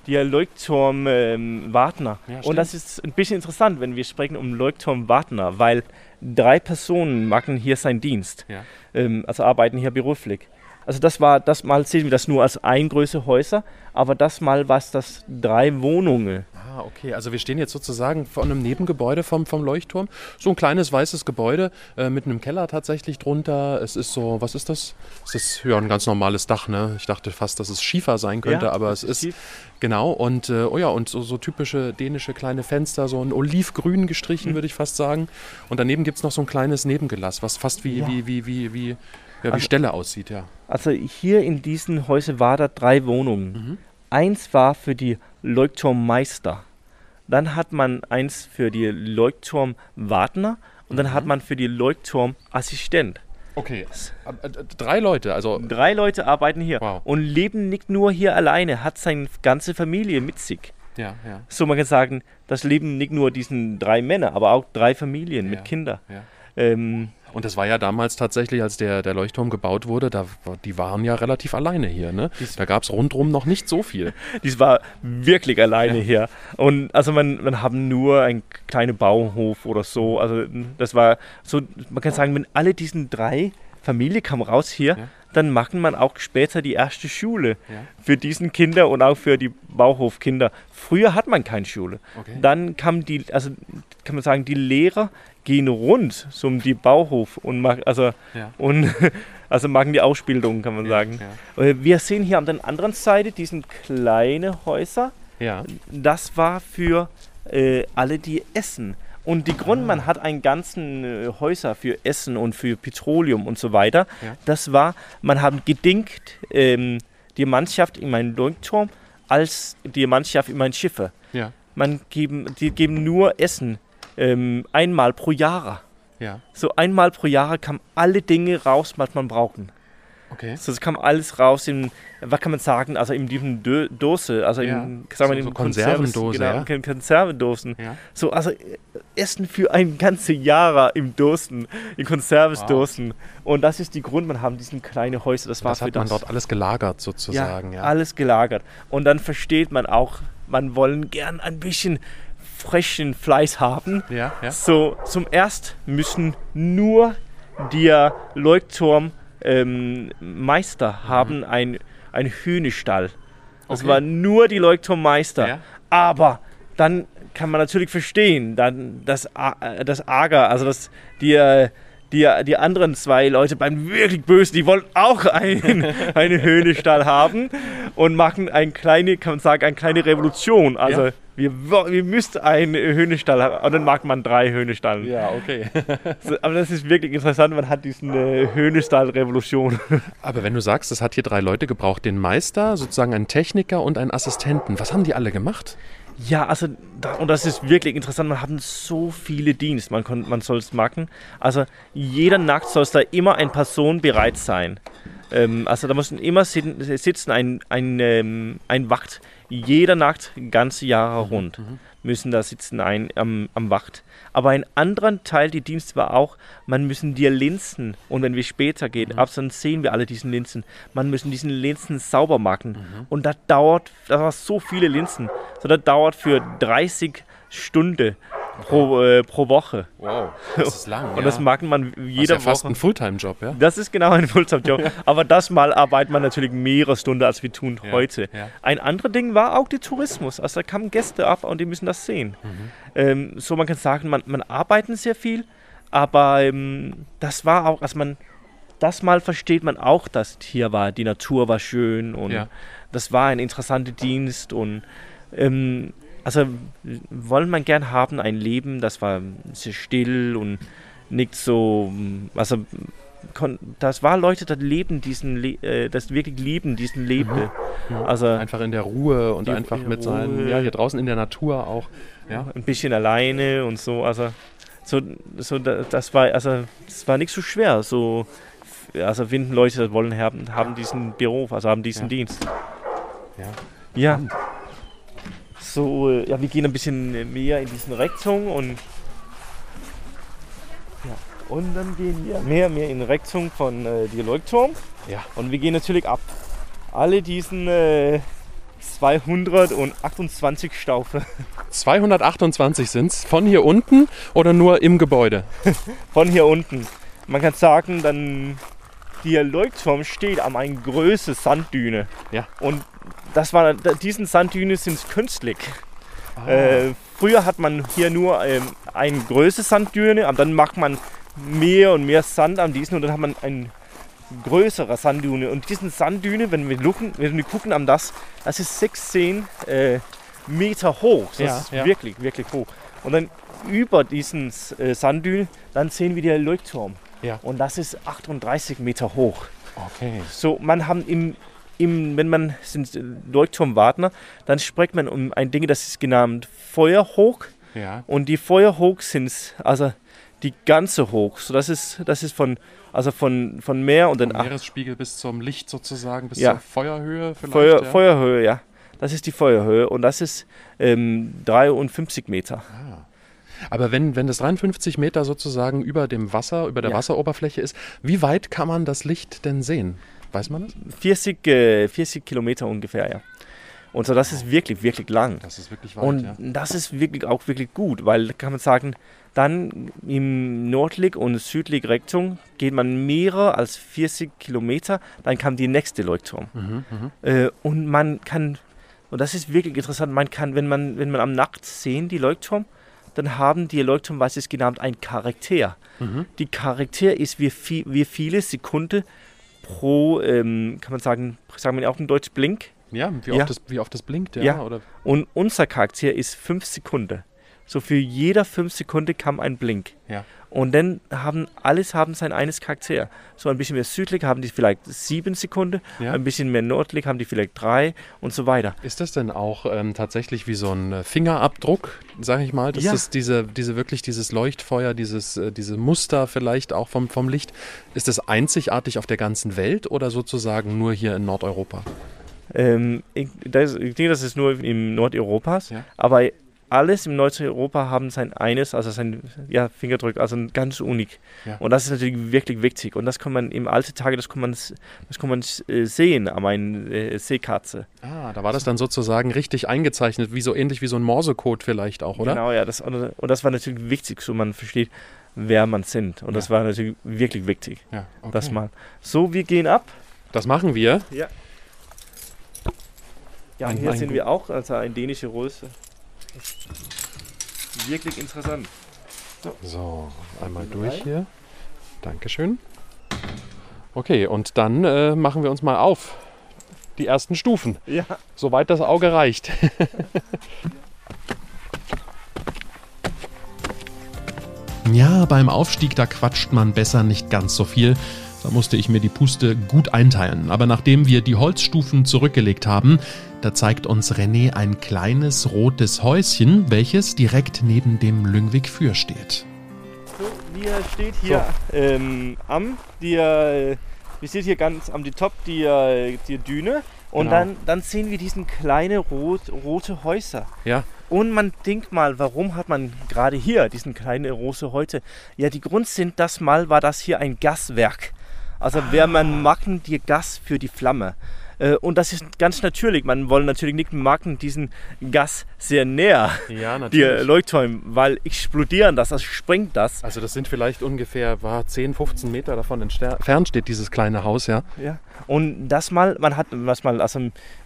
die Leuchtturm ähm, Wartner. Ja, und das ist ein bisschen interessant, wenn wir sprechen um Leuchtturm Wartner, weil drei Personen machen hier seinen Dienst, ja. ähm, also arbeiten hier beruflich. Also das war, das mal sehen wir das nur als ein größere Häuser, aber das mal war das drei Wohnungen. Ah, okay. Also wir stehen jetzt sozusagen vor einem Nebengebäude vom, vom Leuchtturm. So ein kleines weißes Gebäude äh, mit einem Keller tatsächlich drunter. Es ist so, was ist das? Es ist ja ein ganz normales Dach, ne? Ich dachte fast, dass es Schiefer sein könnte, ja, aber es ist, ist genau. Und äh, oh ja, und so, so, typische dänische kleine Fenster, so ein Olivgrün gestrichen, mhm. würde ich fast sagen. Und daneben gibt es noch so ein kleines Nebengelass, was fast wie, ja. wie, wie, wie, wie, ja, wie also, Stelle aussieht, ja. Also hier in diesen Häusern waren da drei Wohnungen. Mhm. Eins war für die Leuchtturmmeister. Dann hat man eins für die Leuchtturmwartner und dann mhm. hat man für die Leuchtturmassistent. Okay, äh, äh, drei Leute, also. Drei Leute arbeiten hier wow. und leben nicht nur hier alleine, hat seine ganze Familie mit sich. Ja, ja. So man kann sagen, das leben nicht nur diesen drei Männer, aber auch drei Familien ja, mit Kindern. Ja. Ähm, und das war ja damals tatsächlich, als der, der Leuchtturm gebaut wurde, da, die waren ja relativ alleine hier. Ne? Da gab es rundherum noch nicht so viel. Dies war wirklich alleine ja. hier. Und also man, man haben nur einen kleinen Bauhof oder so. Also das war so, man kann sagen, wenn alle diesen drei Familien kamen raus hier, ja. Dann machen man auch später die erste Schule ja. für diesen Kinder und auch für die Bauhofkinder. Früher hat man keine Schule. Okay. Dann kam die, also kann man sagen, die Lehrer gehen rund zum die Bauhof und machen, also, ja. und, also machen die Ausbildung, kann man ja, sagen. Äh, wir sehen hier an der anderen Seite diesen kleinen Häuser. Ja. Das war für äh, alle, die essen. Und die Grund, man hat einen ganzen äh, Häuser für Essen und für Petroleum und so weiter. Das war, man hat gedingt ähm, die Mannschaft in meinen Leuchtturm als die Mannschaft in meinen Schiffe. Man geben, die geben nur Essen ähm, einmal pro Jahr. Ja. So einmal pro Jahr kam alle Dinge raus, was man brauchen. Okay. So, es kam alles raus in, was kann man sagen, also in diesem Dö Dose, also ja. in, sagen wir, so, so Konservendose, genau, ja. Konservendosen. Ja. So, also Essen für ein ganzes Jahr im Dosen, in Konservesdosen. Wow. Und das ist die Grund, man haben diesen kleinen Häuser, das war das hat man dort alles gelagert sozusagen. Ja, alles gelagert. Und dann versteht man auch, man wollen gern ein bisschen frischen Fleisch haben. Ja, ja. So zum erst müssen nur der Leuchtturmmeister ähm, mhm. haben ein, ein Hühnerstall. Das okay. war nur die Leuchtturmmeister. Ja. Aber dann kann man natürlich verstehen, dann das, äh, das Ager, also das, die, äh, die, die anderen zwei Leute beim wirklich Bösen, die wollen auch ein, einen Höhnestall haben und machen eine kleine, kann man sagen, eine kleine Revolution. Also ja. wir, wir müssten einen Höhnestall haben und dann mag man drei Höhnestallen. Ja, okay. so, aber das ist wirklich interessant, man hat diese äh, Höhnestall-Revolution. Aber wenn du sagst, es hat hier drei Leute gebraucht, den Meister, sozusagen einen Techniker und einen Assistenten, was haben die alle gemacht? Ja, also, und das ist wirklich interessant, man hat so viele Dienste, man, man soll es machen. Also, jeder Nacht soll es da immer eine Person bereit sein. Ähm, also, da muss immer sitzen ein, ein, ähm, ein Wacht, jeder Nacht, ganze Jahre mhm, rund. Mhm müssen da sitzen ein, am, am Wacht. Aber ein anderer Teil der Dienst war auch, man müssen dir Linsen und wenn wir später gehen, mhm. abends sehen wir alle diesen Linsen, man müssen diesen Linsen sauber machen. Mhm. Und das dauert, das war so viele Linsen, so das dauert für 30 Stunden pro, äh, pro Woche. Wow, das ist lang. Und ja. das mag man jede das ist ja fast Woche. ein Fulltime-Job, ja? Das ist genau ein Fulltime-Job. Aber das mal arbeitet man natürlich mehrere Stunden, als wir tun ja, heute. Ein anderes Ding war auch der Tourismus. Also da kamen Gäste ab und die müssen das sehen. Mhm. Ähm, so man kann sagen, man, man arbeitet sehr viel, aber ähm, das war auch, also man, das mal versteht man auch, dass hier war, die Natur war schön und das war ein interessanter Dienst und ähm, also wollen man gern haben ein Leben, das war sehr still und nicht so, also das war Leute, das leben diesen, äh, das wirklich lieben diesen Lebte. Mhm. Also einfach in der Ruhe und einfach mit seinen, ja, hier draußen in der Natur auch. Ja. Ein bisschen alleine und so. Also so, so das war, also das war nicht so schwer. So, also finden Leute, das wollen haben, haben diesen Beruf, also haben diesen ja. Dienst. Ja. Ja. So, ja, wir gehen ein bisschen mehr in diesen Richtung und ja. Und dann gehen wir mehr, mehr in Richtung von äh, die Leuchtturm. Ja. Und wir gehen natürlich ab. Alle diesen äh, 228 Staufe. 228 sind es. Von hier unten oder nur im Gebäude? von hier unten. Man kann sagen, dann der Leuchtturm steht an einer größeren Sanddüne. Ja. Und das war, diesen Sanddüne sind künstlich. Ah. Äh, früher hat man hier nur ähm, eine größere Sanddüne, aber dann macht man mehr und mehr Sand an diesen und dann hat man eine größere Sanddüne. Und diesen Sanddüne, wenn wir, gucken, wenn wir gucken an das, das ist 16 äh, Meter hoch. Das ja, ist ja. wirklich, wirklich hoch. Und dann über diesen äh, Sanddüne, dann sehen wir den Leuchtturm. Ja. Und das ist 38 Meter hoch. Okay. So, man haben im, im wenn man sind Leuchtturmwartner, dann spricht man um ein Ding, das ist genannt Feuerhoch. Ja. Und die Feuerhoch sind also die ganze hoch. So, das ist, das ist von, also von, von Meer und dann. Meeresspiegel bis zum Licht sozusagen, bis ja. zur Feuerhöhe vielleicht. Feuer, ja. Feuerhöhe, ja. Das ist die Feuerhöhe und das ist ähm, 53 Meter. Ah. Aber wenn, wenn das 53 Meter sozusagen über dem Wasser, über der ja. Wasseroberfläche ist, wie weit kann man das Licht denn sehen? Weiß man das? 40, äh, 40 Kilometer ungefähr, ja. Und so, das ist wirklich, wirklich lang. Das ist wirklich weit, Und ja. das ist wirklich auch wirklich gut, weil kann man sagen, dann im nördlich und südlich Richtung geht man mehrere als 40 Kilometer, dann kam die nächste Leuchtturm. Mhm, mhm, äh, und man kann, und das ist wirklich interessant, man kann, wenn man, wenn man am Nacht sehen, die Leuchtturm, dann haben die Leuchtturm, was ist genannt, ein Charakter. Mhm. Die Charakter ist wie, viel, wie viele Sekunden pro, ähm, kann man sagen, sagen wir auch in Deutsch, Blink. Ja, wie oft, ja. Das, wie oft das blinkt, ja. ja. Oder? Und unser Charakter ist fünf Sekunden. So für jeder fünf Sekunden kam ein Blink. Ja. Und dann haben alles haben sein eines Charakter. So ein bisschen mehr südlich haben die vielleicht sieben Sekunden, ja. ein bisschen mehr nördlich haben die vielleicht drei und so weiter. Ist das denn auch ähm, tatsächlich wie so ein Fingerabdruck, sage ich mal, dass ja. das diese, diese wirklich dieses Leuchtfeuer, dieses äh, diese Muster vielleicht auch vom, vom Licht, ist das einzigartig auf der ganzen Welt oder sozusagen nur hier in Nordeuropa? Ähm, ich, das, ich, denke, das ist nur im Nordeuropas, ja. aber alles im Nordeuropa haben sein eines, also sein ja, Fingerdruck, also ganz unik. Ja. Und das ist natürlich wirklich wichtig. Und das kann man im alten Tage, das kann man, das kann man äh, sehen an meiner äh, Seekatze. Ah, da war das dann sozusagen richtig eingezeichnet, wie so ähnlich wie so ein Morsecode vielleicht auch, oder? Genau, ja. Das, und das war natürlich wichtig, so man versteht, wer man sind. Und ja. das war natürlich wirklich wichtig. Ja, okay. Das mal. So, wir gehen ab. Das machen wir. Ja. Ja, ein, hier ein sind wir auch, also ein dänische Röse. Wirklich interessant. So, einmal durch hier. Dankeschön. Okay, und dann äh, machen wir uns mal auf. Die ersten Stufen. Ja. Soweit das Auge reicht. ja, beim Aufstieg, da quatscht man besser nicht ganz so viel. Da musste ich mir die Puste gut einteilen. Aber nachdem wir die Holzstufen zurückgelegt haben, da zeigt uns René ein kleines rotes Häuschen, welches direkt neben dem Lüngwig Für steht. So, wir steht hier so. ähm, am, die, wir steht hier ganz am die Top die, die Düne und genau. dann, dann sehen wir diesen kleinen rot, rote Häuser. Ja. Und man denkt mal, warum hat man gerade hier diesen kleinen rote Häuser? Ja, die Grund sind, das mal war das hier ein Gaswerk. Also ah. wäre man machen die Gas für die Flamme. Äh, und das ist ganz natürlich. Man will natürlich nicht machen diesen Gas sehr näher, ja, die Leuchtturm, weil explodieren das, also springt das. Also das sind vielleicht ungefähr war 10, 15 Meter davon entfernt steht dieses kleine Haus, ja. Ja. Und das mal, man hat was mal also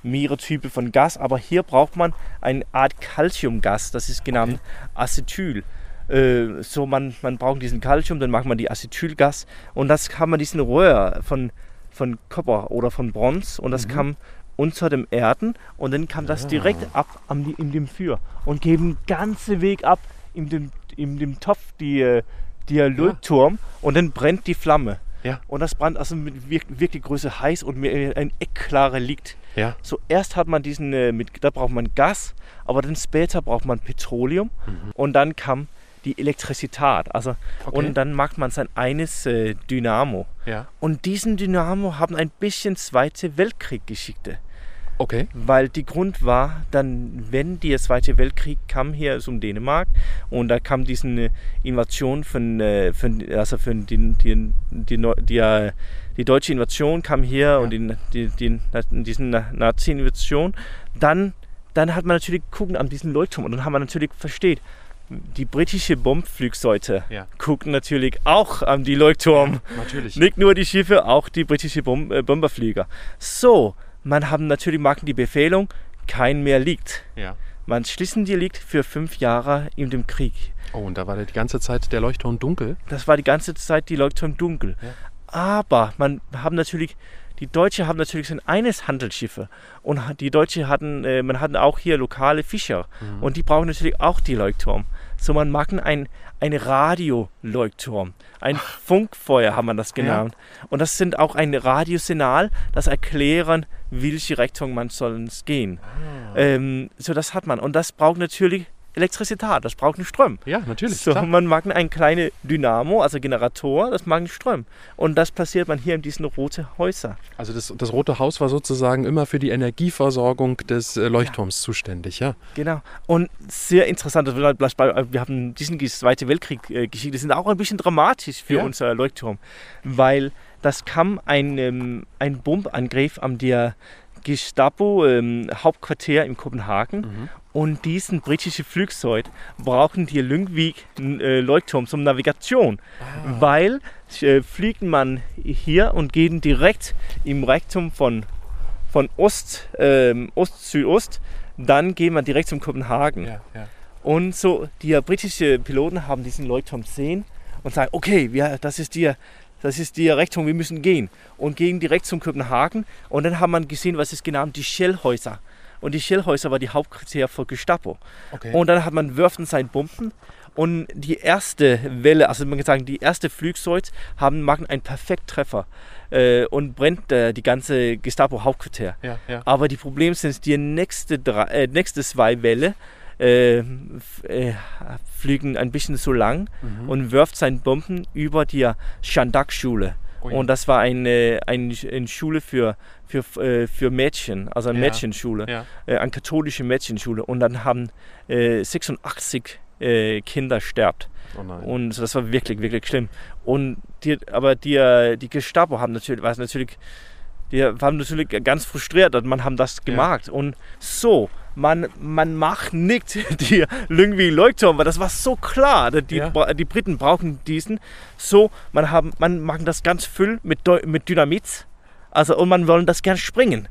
mehrere Typen von Gas, aber hier braucht man eine Art Calciumgas, das ist genannt okay. Acetyl. Äh, so man, man braucht diesen Calcium, dann macht man die Acetylgas und das kann man diesen Röhr von, von Kupfer oder von Bronze und das mhm. kam unter dem Erden und dann kam das direkt ab am, in dem Feuer und geben ganze Weg ab in dem, in dem Topf die, der Leuchtturm ja. und dann brennt die Flamme. Ja. Und das brannt also mit wirklich Größe heiß und mit ein eckklarer Licht. Ja. So erst hat man diesen, äh, mit, da braucht man Gas, aber dann später braucht man Petroleum mhm. und dann kam die Elektrizität. Also, okay. Und dann macht man sein eines äh, Dynamo. Ja. Und diesen Dynamo haben ein bisschen Zweite Weltkrieg-Geschichte. Okay. Weil die Grund war, dann, wenn der Zweite Weltkrieg kam hier um Dänemark und da kam diese äh, Invasion von, äh, von also von die, die, die, die, äh, die deutsche Invasion kam hier ja. und die, die, die, diese Nazi-Invasion, dann, dann hat man natürlich gucken an diesen Leuchtturm und dann haben wir natürlich versteht, die britische Bombflugseite ja. gucken natürlich auch an die Leuchtturm. Ja, natürlich. Nicht nur die Schiffe, auch die britische Bom äh, Bomberflieger. So, man haben natürlich machen die Befehlung, kein mehr liegt. Ja. Man schließen die liegt für fünf Jahre in dem Krieg. Oh, und da war die ganze Zeit der Leuchtturm dunkel? Das war die ganze Zeit die Leuchtturm dunkel. Ja. Aber man haben natürlich die Deutschen haben natürlich sind eines Handelsschiffe und die Deutschen hatten, äh, man hatten auch hier lokale Fischer mhm. und die brauchen natürlich auch die Leuchtturm. So man machen ein, ein Radioleuchtturm, ein Funkfeuer haben wir das genannt. Ja. Und das sind auch ein Radiosignal, das erklären, welche Richtung man soll gehen. Ah. Ähm, so das hat man und das braucht natürlich Elektrizität, das braucht einen Strom. Ja, natürlich. So, man mag einen kleinen Dynamo, also Generator, das mag einen Strom. Und das passiert man hier in diesen roten Häusern. Also das, das Rote Haus war sozusagen immer für die Energieversorgung des äh, Leuchtturms ja. zuständig, ja? Genau. Und sehr interessant, wir haben diesen Zweite Weltkrieg-Geschichte, die sind auch ein bisschen dramatisch für ja. unser Leuchtturm, weil das kam ein, ähm, ein Bombangriff am der Gestapo ähm, Hauptquartier in Kopenhagen mhm. Und diesen britischen Flugzeug brauchen die Lyngvik äh, Leuchtturm zum Navigation, ah. weil äh, fliegt man hier und geht direkt im Rektum von, von Ost, ähm, Ost, Südost, dann geht man direkt zum Kopenhagen. Ja, ja. Und so, die britischen Piloten haben diesen Leuchtturm gesehen und sagen, okay, wir, das ist die das ist die Richtung, wir müssen gehen. Und gehen direkt zum Kopenhagen. Und dann hat man gesehen, was ist genau die Shellhäuser. Und die Shellhäuser war die Hauptquartier für Gestapo. Okay. Und dann hat man Würfen seine Bomben. Und die erste Welle, also man kann sagen, die erste Flugzeug haben, machen einen Perfekttreffer äh, und brennt äh, die ganze Gestapo-Hauptquartier. Ja, ja. Aber die Probleme sind, die nächste, drei, äh, nächste zwei Welle äh, äh, fliegen ein bisschen zu lang mhm. und wirft seine Bomben über die Shandak-Schule. Und das war eine, eine, eine Schule für, für, äh, für Mädchen, also eine ja. Mädchenschule, ja. Äh, eine katholische Mädchenschule. Und dann haben äh, 86 äh, Kinder sterbt. Oh und das war wirklich, wirklich schlimm. Und die, aber die, die Gestapo haben natürlich, was natürlich, die waren natürlich ganz frustriert, dass man haben das gemacht. Ja. Und so, man, man macht nicht die irgendwie Leuchtturm, weil das war so klar. Die, ja. die Briten brauchen diesen. So, man, haben, man macht das ganz voll mit, mit Dynamit. Also, und man wollen das gern springen.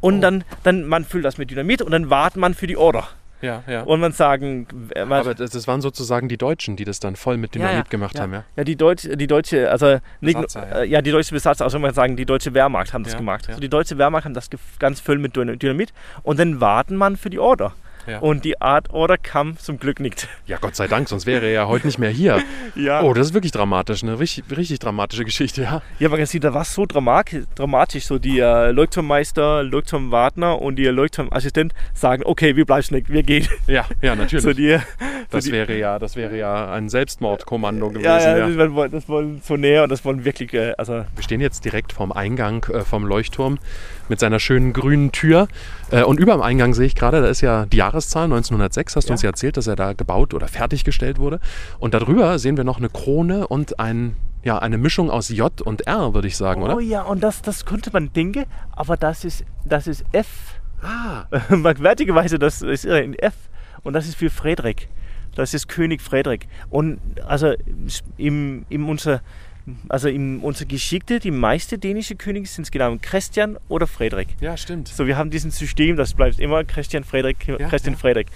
Und oh. dann, dann man füllt das mit Dynamit und dann wartet man für die Order. Ja, ja. Und man sagen. Man Aber das, waren sozusagen die Deutschen, die das dann voll mit Dynamit ja, ja, gemacht ja. haben, ja? Ja, die, Deutsch, die deutsche, also Besatzer, ja. ja. die deutsche Besatzer, also man sagen, die deutsche Wehrmacht haben das gemacht. Also die deutsche Wehrmacht haben das ganz voll mit Dynamit und dann warten man für die Order. Ja. Und die Art Order kam zum Glück nicht. Ja, Gott sei Dank, sonst wäre er ja heute nicht mehr hier. ja. Oh, das ist wirklich dramatisch, eine richtig, richtig dramatische Geschichte, ja. Ja, aber da war es so dramatisch, so die äh, Leuchtturmmeister, Leuchtturmwartner und die Leuchtturmassistent sagen, okay, wir bleiben nicht, wir gehen. Ja, ja, natürlich. so die, das, so wäre ja, das wäre ja ein Selbstmordkommando gewesen. Ja, ja, ja. das wollen so näher und das wollen wirklich, äh, also... Wir stehen jetzt direkt vorm Eingang äh, vom Leuchtturm mit seiner schönen grünen Tür. Äh, und über dem Eingang sehe ich gerade, da ist ja die Jahreszahl 1906, hast du ja. uns ja erzählt, dass er da gebaut oder fertiggestellt wurde. Und darüber sehen wir noch eine Krone und ein, ja, eine Mischung aus J und R, würde ich sagen, oh, oder? Oh ja, und das, das könnte man denken, aber das ist, das ist F. Ah. Merkwürdigerweise, das ist in F. Und das ist für Friedrich. Das ist König Friedrich. Und also im, im unser also in unserer Geschichte, die meisten dänischen Könige sind genau Christian oder Friedrich. Ja, stimmt. So, wir haben diesen System, das bleibt immer Christian, Friedrich, ja, Christian, ja. Friedrich.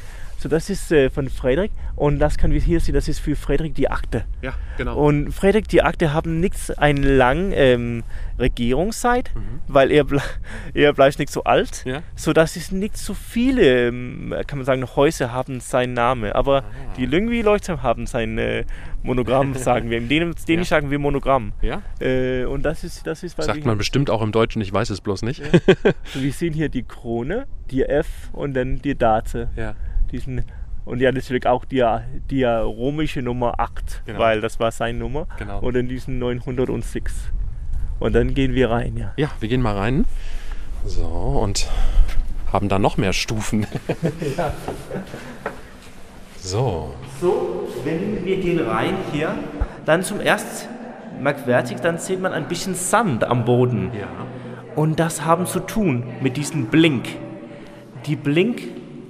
So, das ist äh, von Frederik und das können wir hier sehen, das ist für Frederik die Akte. Ja, genau. Und Frederik die Akte haben nichts eine lange ähm, Regierungszeit, Mhm. weil er, ble er bleibt nicht so alt. Ja. So dass es nicht so viele, ähm, kann man sagen, Häuser haben seinen Namen. Aber Ah. die Lüngwi-Leute haben sein äh, Monogramm, sagen wir. Im Dänisch, Dänisch sagen wir Monogramm. ja? Äh, und das ist, das ist, Sagt man bestimmt auch im Deutschen, ich weiß es bloß nicht. wir sehen hier die Krone, die F und dann die Date. ja. Diesen, und ja, natürlich auch die, die römische Nummer 8, Genau. weil das war seine Nummer. Genau. Und dann diesen 906. Und dann gehen wir rein, ja. Ja, wir gehen mal rein. So, und haben da noch mehr Stufen. So, So, wenn wir gehen rein hier, dann zum ersten merkwürdig, dann sieht man ein bisschen Sand am Boden. ja. Und das haben zu tun mit diesem Blink. Die Blink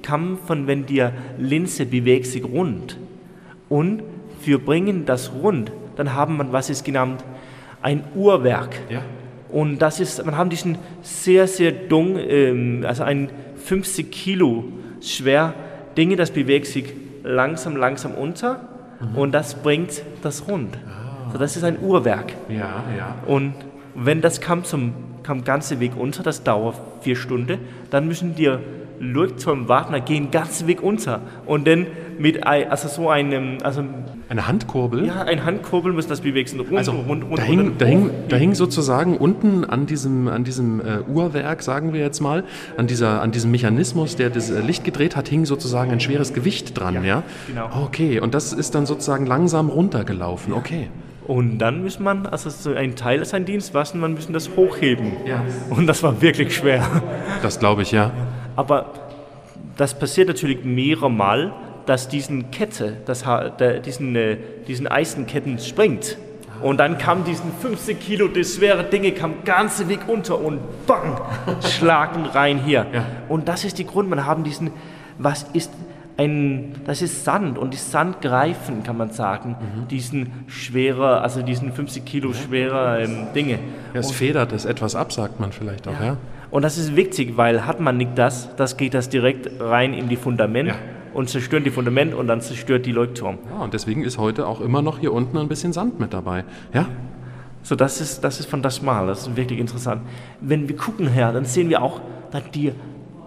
von, wenn die Linse bewegt sich rund. Und wir bringen das rund, dann haben wir, was ist genannt, ein Uhrwerk. Ja. Und das ist, man haben diesen sehr, sehr dung, ähm, also ein 50 Kilo schwer Dinge, das bewegt sich langsam, langsam unter und das bringt das rund. So, das ist ein Uhrwerk. Ja, ja. Und wenn das kam zum kam ganze Weg unter, das dauert vier Stunden, dann müssen die Leute zum Wartner gehen ganze Weg unter und dann mit ein, also so einem also Eine Handkurbel? ja ein Handkurbel muss das bewegen rund Also rund rund da hing, da, hing, da hing sozusagen unten an diesem, an diesem äh, Uhrwerk, sagen wir jetzt mal, an, dieser, an diesem Mechanismus, der das äh, Licht gedreht hat, hing sozusagen ein schweres Gewicht dran, ja? genau. Okay, und das ist dann sozusagen langsam runtergelaufen, okay. Und dann muss man, also so ein Teil seines Dienstes, was man müssen das hochheben. Ja. Und das war wirklich schwer. Das glaube ich, ja. Aber das passiert natürlich mehrere Mal, dass diesen Kette, das, der, diesen, äh, diesen Eisenketten springt. Und dann kam diesen 50 Kilo, das schwere Dinge, kam ganze Weg unter und bang, schlagen rein hier. Ja. Und das ist die Grund, man haben diesen, was ist ein, das ist Sand und die Sandgreifen, kann man sagen, diesen schwerer, also diesen 50 Kilo schwerer ähm, Dinge. Ja, es federt es etwas ab, sagt man vielleicht auch, ja. Und das ist wichtig, weil hat man nicht das, das geht das direkt rein in die Fundament Ja. und zerstört die Fundament und dann zerstört die Leuchtturm. Ja, und deswegen ist heute auch immer noch hier unten ein bisschen Sand mit dabei. Ja, So, das ist, das ist von das Mal, das ist wirklich interessant. Wenn wir gucken her, dann sehen wir auch, dass die,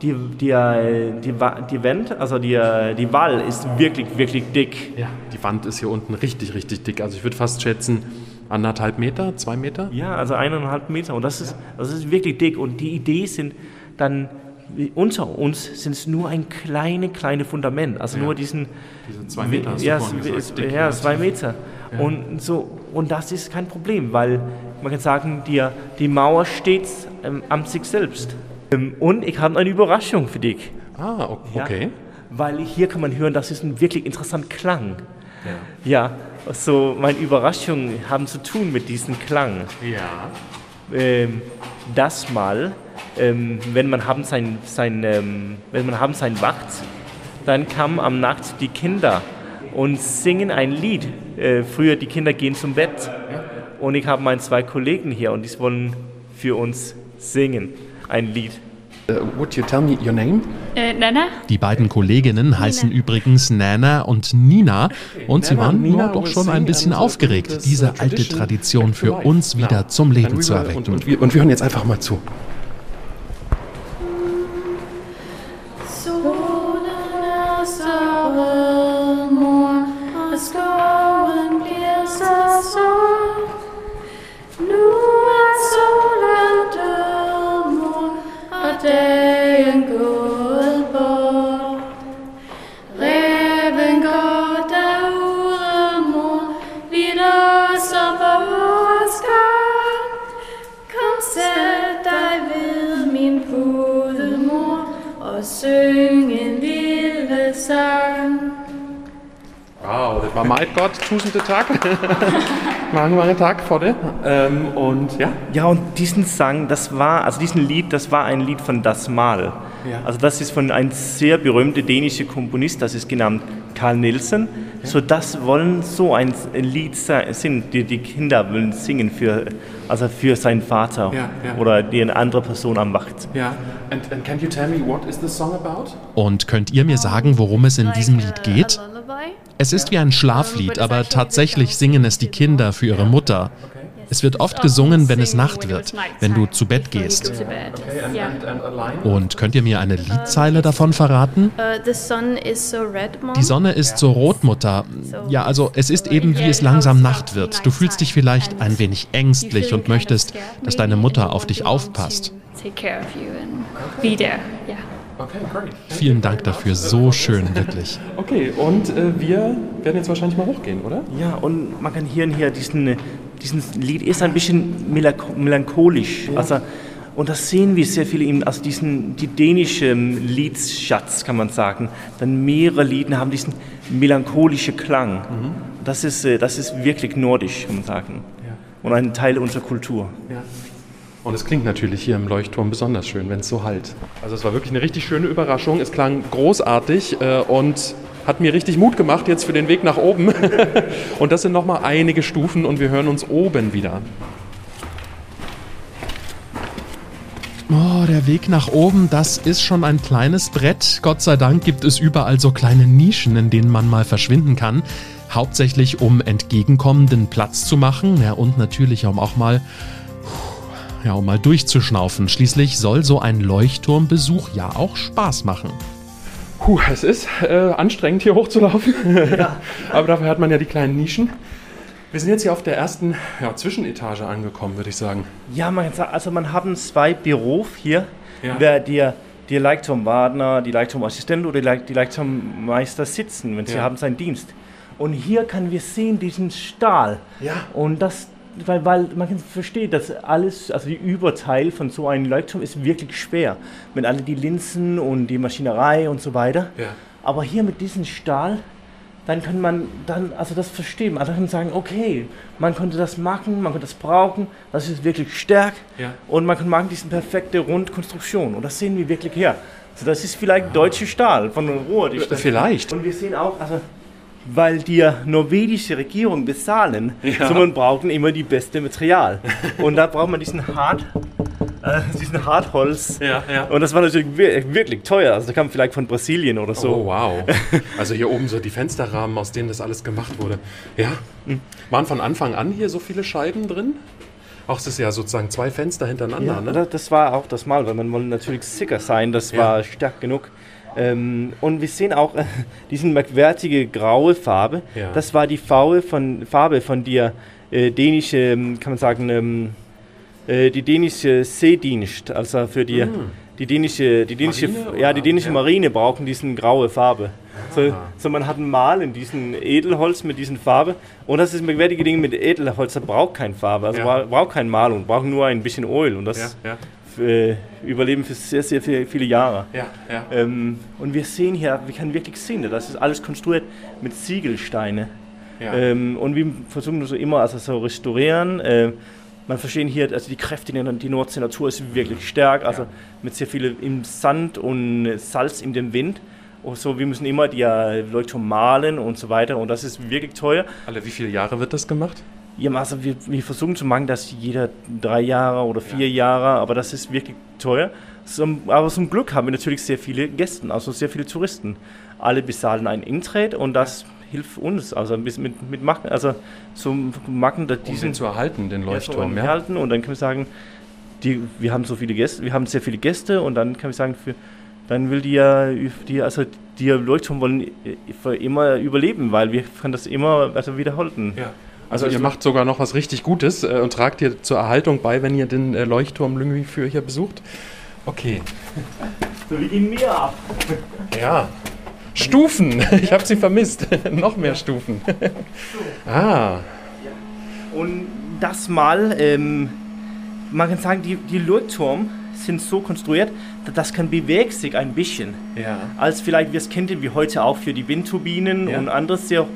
die, die, äh, die, die Wand, also die, äh, die Wall ist wirklich, wirklich dick. ja. Die Wand ist hier unten richtig, richtig dick. Also ich würde fast schätzen, anderthalb Meter, zwei Meter. Ja, also eineinhalb Meter und das ist, das ist wirklich dick. Und die Idee sind dann, unter uns sind es nur ein kleine, kleine Fundament, also nur diesen Diese zwei Meter hast du ja, es- gesagt, es- dick, ja, ja. zwei Meter. Und, so, und das ist kein Problem, weil man kann sagen, die, die Mauer steht ähm, am sich selbst. Ähm, und ich habe eine Überraschung für dich. Ah, o- Ja? okay. Weil hier kann man hören, das ist ein wirklich interessanter Klang. Ja, so meine Überraschungen haben zu tun mit diesem Klang. Ja. Ähm, das mal, ähm, wenn man haben sein, sein ähm, wenn man haben sein Wacht, dann kamen am Nacht die Kinder und singen ein Lied. Äh, früher die Kinder gehen zum Bett und ich habe meine zwei Kollegen hier und die wollen für uns singen ein Lied. Uh, would you tell me your name? Äh, Nana? Die beiden Kolleginnen heißen übrigens Nana und Nina und sie Nana, waren Nina nur doch schon ein bisschen aufgeregt, diese alte tradition für uns wieder zum Leben zu erwecken. Und, und, wir, und wir hören jetzt einfach mal zu. War meget godt. Tusinde tak. mange, mange tak for det. Ähm, und ja, Ja, und diesen Sang, das war, also diesen Lied, das war ein Lied von Das Mal. Ja. Also das ist von einem sehr berühmten dänischen Komponist, das ist genannt Carl Nielsen. So das wollen so ein Lied singen, die die Kinder wollen singen für, also für seinen Vater Ja, ja. oder die eine andere Person am Macht. Ja. And, and can you tell me what is the song about? Und könnt ihr mir sagen, worum es in diesem Lied geht? Es ist wie ein Schlaflied, aber tatsächlich singen es die Kinder für ihre Mutter. Es wird oft gesungen, wenn es Nacht wird, wenn du zu Bett gehst. Und könnt ihr mir eine Liedzeile davon verraten? Die Sonne ist so rot, Mutter. Ja, also es ist eben, wie es langsam Nacht wird. Du fühlst dich vielleicht ein wenig ängstlich und möchtest, dass deine Mutter auf dich aufpasst. Take care of you and be there. Yeah. Okay, great. Vielen Dank dafür, so schön, wirklich. Okay, und äh, wir werden jetzt wahrscheinlich mal hochgehen, oder? Ja, und man kann hier, hier diesen, diesen Lied ist ein bisschen melanch- melancholisch. Also, und das sehen wir sehr viel in also diesen die dänische ähm, Liedschatz, kann man sagen. Dann mehrere Lieder haben diesen melancholischen Klang. Das, ist, äh, das ist wirklich nordisch, kann man sagen. Und ein Teil unserer Kultur. Ja. Und es klingt natürlich hier im Leuchtturm besonders schön, wenn es so halt. Also es war wirklich eine richtig schöne Überraschung. Es klang großartig äh, und hat mir richtig Mut gemacht jetzt für den Weg nach oben. und das sind nochmal einige Stufen und wir hören uns oben wieder. Oh, der Weg nach oben, das ist schon ein kleines Brett. Gott sei Dank gibt es überall so kleine Nischen, in denen man mal verschwinden kann. Hauptsächlich, um entgegenkommenden Platz zu machen. Ja, und natürlich, um auch mal, ja, um mal durchzuschnaufen. Schließlich soll so ein Leuchtturmbesuch ja auch Spaß machen. Puh, es ist äh, anstrengend hier hochzulaufen. Aber dafür hat man ja die kleinen Nischen. Wir sind jetzt hier auf der ersten ja, Zwischenetage angekommen, würde ich sagen. Ja, man kann sagen, also man haben zwei Büros hier, Ja. wer der, der Leichtturmwartner, die Leichtturmassistent oder die die Leichtturmmeister sitzen, wenn sie Ja. haben seinen Dienst. Und hier können wir sehen diesen Stahl. Ja. Und das, weil, weil man kann verstehen, dass alles, also die Überteil von so einem Leuchtturm ist wirklich schwer. Mit alle die Linsen und die Maschinerei und so weiter. Ja. Aber hier mit diesem Stahl, dann kann man dann, also das verstehen. Also kann man sagen, okay, man konnte das machen, man konnte das brauchen, das ist wirklich stark. Ja. Und man kann machen diese perfekte Rundkonstruktion. Und das sehen wir wirklich hier. Also das ist vielleicht deutsche Stahl von Rohr. Die Stahl- Vielleicht. Und wir sehen auch, also weil die norwegische Regierung bezahlen, Ja. so man brauchen immer die beste Material. Und da braucht man diesen Hart, äh, diesen Hartholz. Ja, ja. Und das war natürlich wir- wirklich teuer. Also da kam vielleicht von Brasilien oder so. Oh, wow. Also hier oben so die Fensterrahmen, aus denen das alles gemacht wurde. Ja. Waren von Anfang an hier so viele Scheiben drin? Auch es ist ja sozusagen zwei Fenster hintereinander, Ja, ne? das, das war auch das Mal, weil man wollte natürlich sicher sein, das Ja. war stark genug. Ähm, und wir sehen auch äh, diesen merkwürdige graue Farbe. Ja. Das war die Farbe von, Farbe von der äh, dänische, ähm, kann man sagen, ähm, äh, die dänische Seedienst, also für die, die dänische, die dänische. Marine, ja, die dänische Ja. Marine brauchen diesen graue Farbe. So, Ah. so man hat ein Mal in diesen Edelholz mit diesen Farbe und das ist ein merkwürdige Ding mit Edelholz, das braucht keine Farbe, also Ja. bra- braucht keine Malung, braucht nur ein bisschen Öl und ja, das ja, äh, überleben für sehr, sehr viele, viele Jahre. ja, ja. Ähm, und wir sehen hier, wir können wirklich sehen, das ist alles konstruiert mit Ziegelsteine. ja. Ähm, und wir versuchen das so immer also so restaurieren. Äh, man versteht hier, also die Kräfte, in die Nordsee Natur ist wirklich stark, also Ja. mit sehr viel im Sand und Salz in dem Wind. Und so, wir müssen immer die äh, Leuchtturm malen und so weiter und das ist wirklich teuer. Alle wie viele Jahre wird das gemacht? Ja, also wir, wir versuchen zu machen, dass jeder drei Jahre oder vier Jahre, aber das ist wirklich teuer. Zum, aber zum Glück haben wir natürlich sehr viele Gäste, also sehr viele Touristen. Alle bezahlen einen Eintritt und das hilft uns, also ein bisschen mit, mit machen, also zum machen, dass Um diesen zu erhalten, den Leuchtturm, ja, ja? halten und dann können wir sagen, die, wir haben so viele Gäste, wir haben sehr viele Gäste und dann können wir sagen, für, dann will die ja, die, also die Leuchtturm wollen für immer überleben, weil wir können das immer also wiederholen. Ja. Also ihr macht sogar noch was richtig Gutes äh, und tragt hier zur Erhaltung bei, wenn ihr den äh, Leuchtturm Lüngwi für hier besucht. Okay. So, wir gehen mehr ab. Ja. Stufen. Ich habe sie vermisst. noch mehr Stufen. ah. Und das mal, ähm, man kann sagen, die, die Leuchtturm sind so konstruiert, dass das kann bewegt sich ein bisschen. Ja. Als vielleicht wir es kennen, wie heute auch für die Windturbinen Ja. und anderes sehr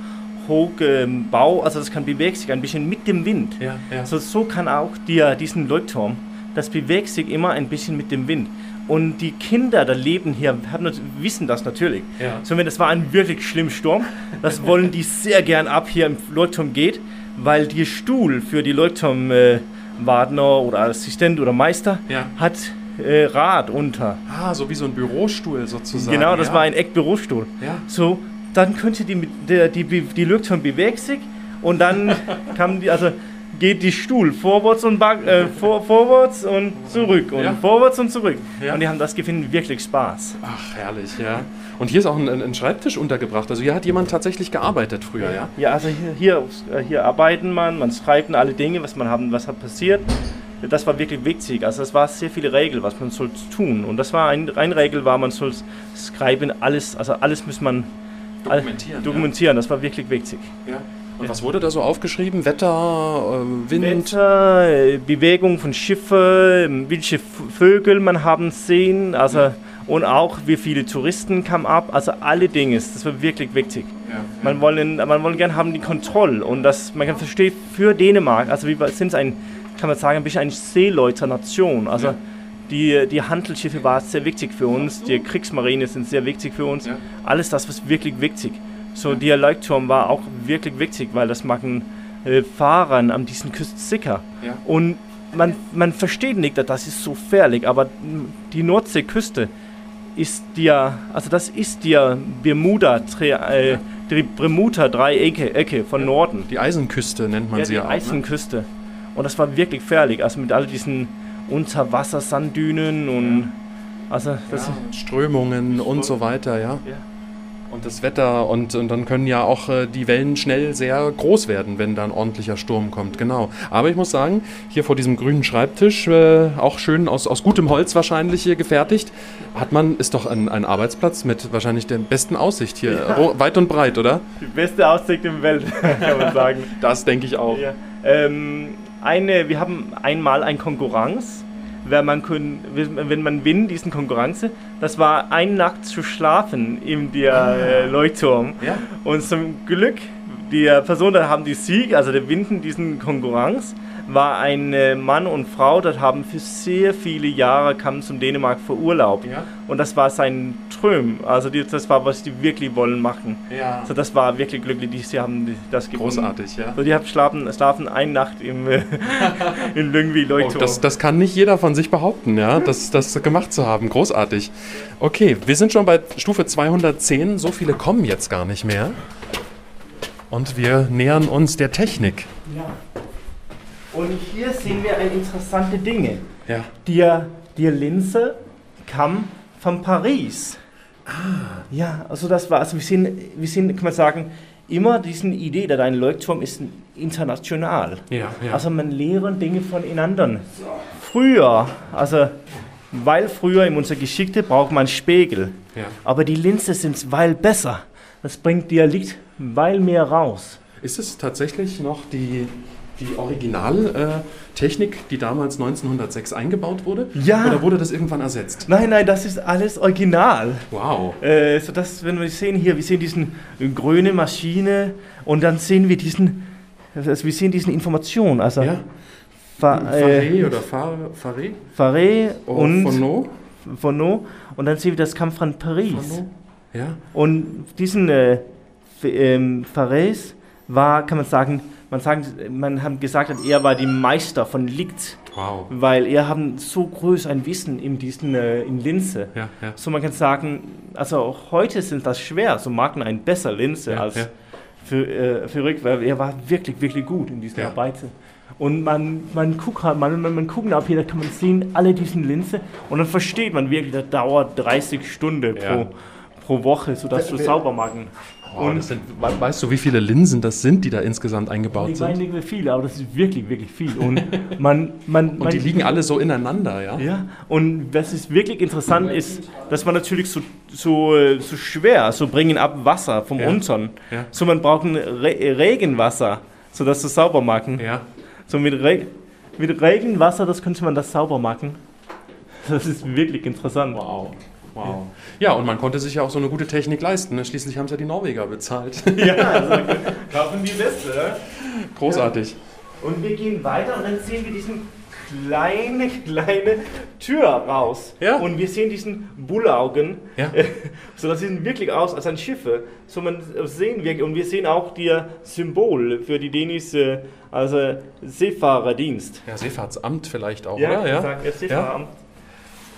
ähm, Bau, also das kann bewegt sich ein bisschen mit dem Wind. Ja, ja. So, so kann auch die, diesen Leuchtturm, das bewegt sich immer ein bisschen mit dem Wind. und die Kinder da leben hier, haben, wissen das natürlich. Ja. So, wenn das war ein wirklich schlimmer Sturm, das wollen die sehr gern ab hier im Leuchtturm geht, weil der Stuhl für die Leuchtturmwardner oder Assistent oder Meister Ja. hat äh, Rad unter. Ah, so wie so ein Bürostuhl sozusagen. Genau, das ja. war ein Eckbürostuhl. Ja. So, dann könnte die, die, die, die Leuchtturm bewegt sich und dann kam die, also geht die Stuhl vorwärts und back, äh, vor, vorwärts und zurück und Ja. vorwärts und zurück. Ja. Und die haben das gefunden wirklich Spaß. Ach, herrlich, ja. Und hier ist auch ein, ein Schreibtisch untergebracht. Also hier hat jemand tatsächlich gearbeitet früher, ja? Ja, also hier, hier, äh, hier arbeiten man, man schreibt alle Dinge, was man haben, was hat passiert. Das war wirklich wichtig. Also es war sehr viele Regeln, was man soll tun. Und das war ein, eine Regel war, man soll schreiben, alles, also alles muss man Dokumentieren, dokumentieren. Das war wirklich wichtig. Ja. Und was wurde da so aufgeschrieben? Wetter, äh, Wind? Wetter, äh, Bewegung von Schiffen, welche F- Vögel man haben sehen, also und auch wie viele Touristen kamen ab, also alle Dinge, das war wirklich wichtig. Ja. Man wollen, man wollen gerne haben die Kontrolle und das man kann verstehen für Dänemark, also wir sind ein, kann man sagen, ein bisschen eine Seeleuternation, also Ja. Die, die Handelsschiffe waren sehr wichtig für uns, die Kriegsmarine sind sehr wichtig für uns, Ja. alles das war wirklich wichtig. So der Leuchtturm war auch wirklich wichtig, weil das machen äh, Fahrern an diesen Küsten sicher. Ja. Und man, man versteht nicht, dass das ist so gefährlich, aber die Nordseeküste ist ja, also das ist ja Bermuda, äh, die Bermuda-Dreiecke Ecke von Norden. Die Eisenküste nennt man Ja, sie die ja auch. Ne? Eisenküste. Und das war wirklich gefährlich, also mit all diesen Unterwassersanddünen und also das Ja, Strömungen und so weiter, ja. Ja. Und das Wetter und, und dann können ja auch äh, die Wellen schnell sehr groß werden, wenn da ein ordentlicher Sturm kommt, genau. Aber ich muss sagen, hier vor diesem grünen Schreibtisch, äh, auch schön aus, aus gutem Holz wahrscheinlich hier gefertigt, hat man, ist doch ein, ein Arbeitsplatz mit wahrscheinlich der besten Aussicht hier, ro- weit und breit, oder? die beste Aussicht im Welt, kann man sagen. Das denke ich auch. Ja. Ähm, eine, wir haben einmal eine Konkurrenz, wenn man, können, wenn man winnt, diesen Konkurrenz, das war eine Nacht zu schlafen in der äh, Leuchtturm. Ja. Und zum Glück, die Person, die haben die Sieg, also der Winden diesen Konkurrenz, war ein äh, Mann und Frau, das haben für sehr viele Jahre kamen zum Dänemark für Urlaub. Ja. Und das war sein Träum, also die, das war, was die wirklich wollen machen. Ja. Also das war wirklich glücklich, die, sie haben das gefunden. Großartig, ja. So, die haben schlafen, schlafen eine Nacht im, äh, in Lyngby Oh, Leuchtturm. das, das kann nicht jeder von sich behaupten, ja, das, das gemacht zu haben. Großartig. Okay, wir sind schon bei Stufe 210. So viele kommen jetzt gar nicht mehr. Und wir nähern uns der Technik. Und hier sehen wir ein interessante Dinge. Ja. Die, die Linse kam von Paris. Ah. Ja, also das war, also wir sehen, wir sehen, kann man sagen, immer diesen Idee, dass ein Leuchtturm ist international. Ja, ja. Also man lernt Dinge voneinander. Früher, also weil früher in unserer Geschichte braucht man Spiegel. ja. Aber die Linse sind weil besser. Das bringt dir Licht weil mehr raus. Ist es tatsächlich noch die, die Originaltechnik, die damals 1906 eingebaut wurde? Ja. Oder wurde das irgendwann ersetzt? Nein, nein, das ist alles original. Wow. Äh, so das, wenn wir sehen hier, wir sehen diesen grüne Maschine und dann sehen wir diesen, also wir sehen diesen Information, also Ja. Fa, Faré äh, oder Fa- Faré? Faré Oh, und Fono? Fono und dann sehen wir, das kam von Paris. Fono? Ja. Und diesen äh, ähm, Farés war, kann man sagen, man, sagen, man hat gesagt, er war die Meister von Licht, Wow. weil er haben so groß ein Wissen in diesen äh, in Linse. Ja, ja. So man kann sagen, also auch heute sind das schwer, so mag man ein besser Linse Ja, als ja. für, äh, für Rick, weil er war wirklich, wirklich gut in diesen Ja. Arbeiten. Und man, man guckt halt, man, man, man guckt ab hier, da kann man sehen, alle diesen Linse und dann versteht man wirklich, das dauert 30 Stunden Ja. pro, pro Woche, so dass du sauber machen. Oh, das sind, we- weißt du, wie viele Linsen das sind, die da insgesamt eingebaut Ich weiß sind? nicht wie viele, aber das ist wirklich, wirklich viel. Und man, man, Und die liegen alle so ineinander, ja? Ja, und was ist wirklich interessant ist, dass man natürlich so, so, äh, so schwer, so bringen ab Wasser vom Ja. Untern. Ja. So man braucht ein Re Regenwasser, so dass es sauber machen. Ja. So mit, Re mit Regenwasser, das könnte man das sauber machen. Das ist wirklich interessant. Wow. Wow. Ja, und man konnte sich ja auch so eine gute Technik leisten. Ne? Schließlich haben es ja die Norweger bezahlt. Ja, also kaufen die Beste. Großartig. Und wir gehen weiter und dann sehen wir diesen kleine, kleine Tür raus. Ja. Und wir sehen diesen Bullaugen. Ja. So, das sieht wirklich aus als ein Schiffe. So, man sehen wir, und wir sehen auch die Symbol für die dänische also Seefahrerdienst. Ja, Seefahrtsamt vielleicht auch, Ja, oder? sagen wir Seefahreramt.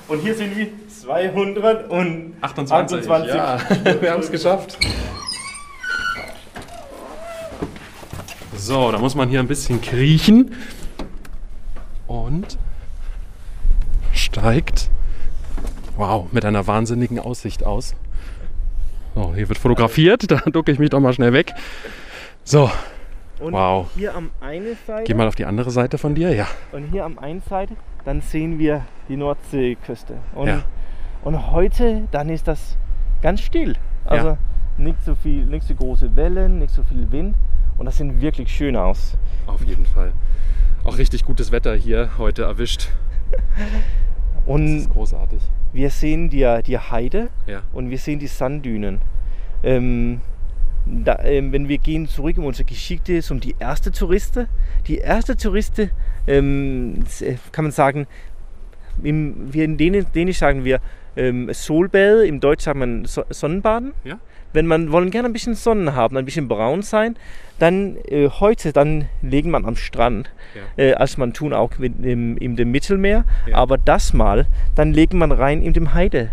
Und hier sind wir 228. 28. Ja, wir haben es geschafft. So, da muss man hier ein bisschen kriechen und steigt, wow, mit einer wahnsinnigen Aussicht aus. So, hier wird fotografiert, da ducke ich mich doch mal schnell weg. So, Und Wow. hier am einen Seite geh mal auf die andere Seite von dir, ja. und hier am einen Seite, dann sehen wir die Nordseeküste. Und, Ja. Und heute, dann ist das ganz still. Also Ja. nicht so viel, nicht so große Wellen, nicht so viel Wind. Und das sieht wirklich schön aus. Auf jeden Fall. Auch richtig gutes Wetter hier heute erwischt. Das Und ist großartig. wir sehen die, die Heide Ja. und wir sehen die Sanddünen. Ähm, da, ähm, wenn wir gehen zurück in unsere Geschichte, ist um die erste Touriste. Die erste Touriste, ähm, äh, kann man sagen, im, wir in Dänisch, Dänisch sagen wir ähm, Solbäder, im Deutsch sagt man so Sonnenbaden. Ja. Wenn man wollen gerne ein bisschen Sonnen haben, ein bisschen braun sein, dann äh, heute dann legen man am Strand, Ja. äh, als man tun auch mit, im, in dem Mittelmeer. Ja. Aber das mal, dann legen man rein in dem Heide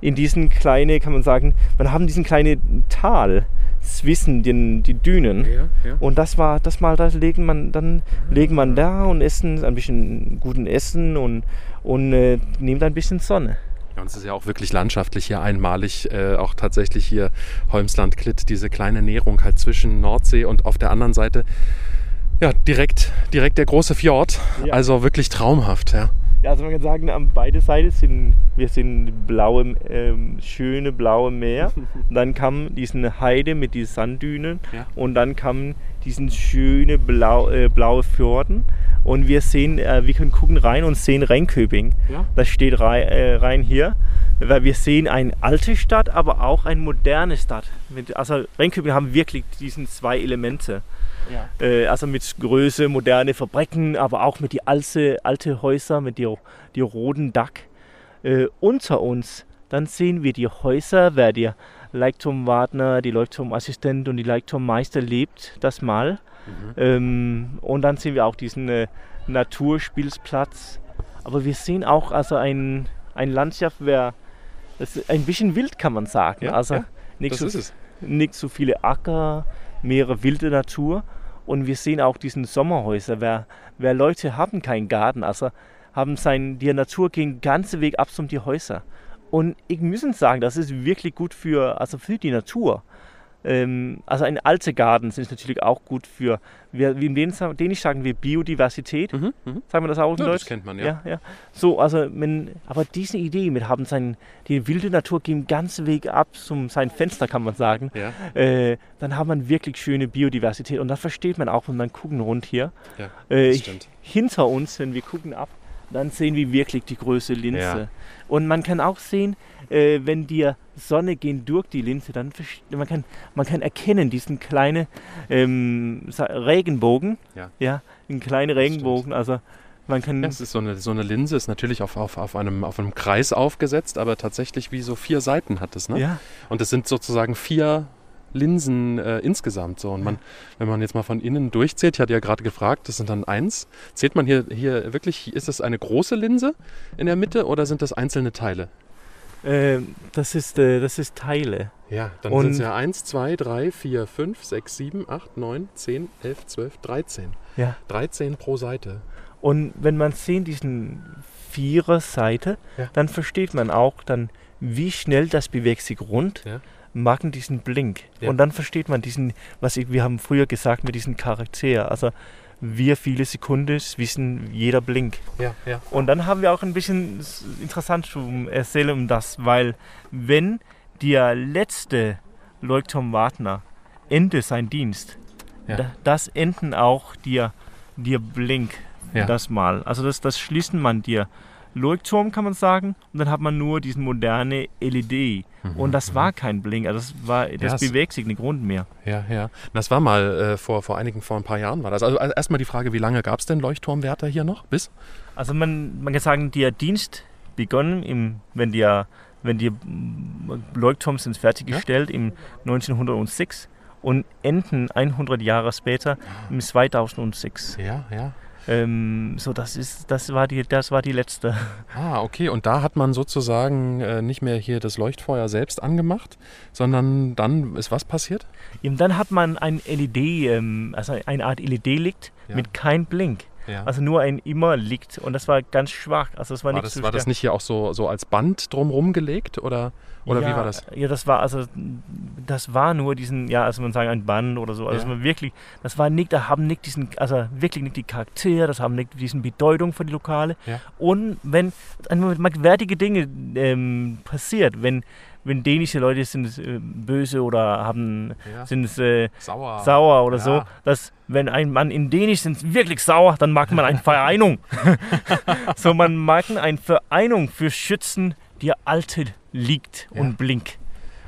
in diesen kleine, kann man sagen, man haben diesen kleinen Tal zwischen den die Dünen. Ja, ja. Und das war, das mal, das legen man, dann legen man da und essen ein bisschen guten Essen und, und äh, nehmen da ein bisschen Sonne. Ja, und es ist ja auch wirklich landschaftlich hier einmalig, äh, auch tatsächlich hier Holmsland, Klitt, diese kleine Näherung halt zwischen Nordsee und auf der anderen Seite, ja, direkt, direkt der große Fjord. Ja. Also wirklich traumhaft, ja. Ja, also man kann sagen, an beide Seiten sind wir sind blaue, ähm, schöne blaue Meer. dann kam diesen Heide mit diesen Sanddünen Ja. und dann kam diesen schöne blau, äh, blaue Fjorden und wir sehen, äh, wir können gucken rein und sehen Rheinköping. Ja. Das steht rein, äh, rein hier, weil wir sehen eine alte Stadt, aber auch eine moderne Stadt. Mit, also Rheinköping haben wirklich diesen zwei Elemente. Äh, also mit Größe, moderne Fabriken, aber auch mit die alte, alte Häuser, mit die, die roten Dach. Äh, unter uns, dann sehen wir die Häuser, wer der Leuchtturmwartner, die Leuchtturmassistent und die Leuchtturmmeister lebt, das mal. Ähm, und dann sehen wir auch diesen äh, Naturspielplatz. Aber wir sehen auch also ein, ein Landschaft, wer, ein bisschen wild kann man sagen. Ja, also ja, nicht so nicht so viele Acker, mehrere wilde Natur. Und wir sehen auch diesen Sommerhäuser. Wer, wer Leute haben keinen Garten, also haben sein, die Natur gehen ganze Weg ab um die Häuser. Und ich muss sagen, das ist wirklich gut für, also für die Natur. Ähm, also ein alte Garten ist natürlich auch gut für, wir, wie in Dänisch sagen wir Biodiversität. Mhm, mhm. Sagen wir das auch in Ja, Deutsch? das kennt man, ja. ja, ja. So, also, wenn, aber diese Idee mit haben sein, die wilde Natur gehen ganze Weg ab zum sein Fenster, kann man sagen Ja, äh, dann hat man wirklich schöne Biodiversität. Und das versteht man auch, wenn man gucken rund hier. ja, Äh, stimmt. hinter uns, wenn wir gucken ab, dann sehen wir wirklich die große Linse. Ja. Und man kann auch sehen, äh, wenn die Sonne geht durch die Linse, dann man kann man kann erkennen diesen kleinen ähm, Regenbogen. Ja. ja, einen kleinen Regenbogen. Also man kann Ja, es ist so eine, so eine Linse, ist natürlich auf, auf, auf, einem, auf einem Kreis aufgesetzt, aber tatsächlich wie so vier Seiten hat es. Ne? ja, Und es sind sozusagen vier Linsen äh, insgesamt. So. Und man, wenn man jetzt mal von innen durchzählt, ich hatte ja gerade gefragt, das sind dann eins. Zählt man hier, hier wirklich, ist das eine große Linse in der Mitte oder sind das einzelne Teile? Ähm, das ist äh, das ist Teile. Ja, dann sind es ja 1, 2, 3, 4, 5, 6, 7, 8, 9, 10, 11, 12, 13. Ja. 13 pro Seite. Und wenn man sehen diesen vierer Seite, Ja. dann versteht man auch dann, wie schnell das bewegt sich rund, Ja. machen diesen Blink. Ja. Und dann versteht man diesen, was ich, wir haben früher gesagt mit diesem Charakter, also wie viele Sekunden wissen jeder Blink. Ja, ja. Und dann haben wir auch ein bisschen interessant zu erzählen um das, weil wenn der letzte Leuchtturmwartner endet sein Dienst, Ja. da, das enden auch dir, dir Blink Ja. das mal. Also das, das schließen man dir Leuchtturm, kann man sagen. Und dann hat man nur diesen moderne LED. und das war kein Blink, also das, war, das Ja, es- bewegt sich nicht Grund mehr. Ja, ja. Das war mal äh, vor, vor einigen, vor ein paar Jahren war das. Also also erstmal die Frage, wie lange gab es denn Leuchtturmwärter hier noch? Bis? Also man, man kann sagen, der Dienst begonnen, im, wenn die, wenn die Leuchtturm sind fertiggestellt im 1906 und enden 100 Jahre später im 2006. Ja, ja. Ähm, so, das ist, das war die, das war die letzte. Ah, okay. Und da hat man sozusagen äh, nicht mehr hier das Leuchtfeuer selbst angemacht, sondern dann ist was passiert? Und dann hat man ein LED, ähm, also eine Art LED-Licht Ja. mit kein Blink. Ja. Also nur ein immer Licht und das war ganz schwach. Also das war, war, nicht das, war das nicht hier auch so, so als Band drumherum gelegt oder, oder ja, wie war das? Ja, das war also das war nur diesen, ja, also man sagen ein Band oder so. Also Ja. man wirklich, das war nicht, da haben nicht diesen, also wirklich nicht die Charaktere, das haben nicht diesen Bedeutung für die Lokale. Ja. Und wenn merkwürdige Dinge ähm, passiert, wenn wenn dänische Leute sind äh, böse oder haben Ja. sind äh, Sauer. sauer oder Ja. so, dass wenn ein Mann in Dänisch sind wirklich sauer, dann mag man eine Vereinigung. so man mag eine Vereinigung für Schützen, die alte liegt Ja. und blink.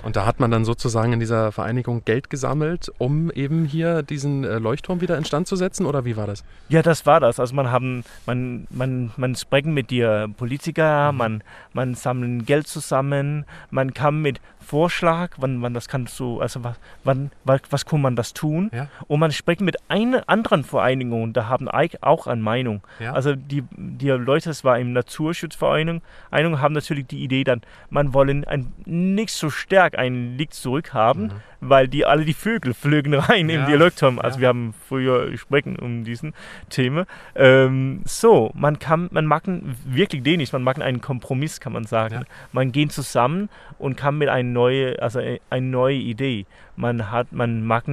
Und da hat man dann sozusagen in dieser Vereinigung Geld gesammelt, um eben hier diesen äh, Leuchtturm wieder instand zu setzen oder wie war das? Ja, das war das. Also man haben, man, man, man sprechen mit die Politiker, man, man sammeln Geld zusammen, man kam mit Vorschlag, wann, wann das kannst du, also was, wann, was, kann man das tun? Ja. Und man spricht mit einer anderen Vereinigung, da haben auch eine Meinung. Ja. Also die, die Leute, das war im Naturschutzvereinigung, Vereinigung haben natürlich die Idee dann, man wollen ein, nicht so stark ein Licht zurückhaben, weil die alle die Vögel flögen rein Mhm. Ja, im Dialektum. Also wir haben früher gesprochen um diesen Thema. Ähm, so, man kann, man mag wirklich dänisch, man mag einen Kompromiss, kann man sagen. Man geht zusammen und kann mit einer neue, also eine neue Idee. Man hat, man mag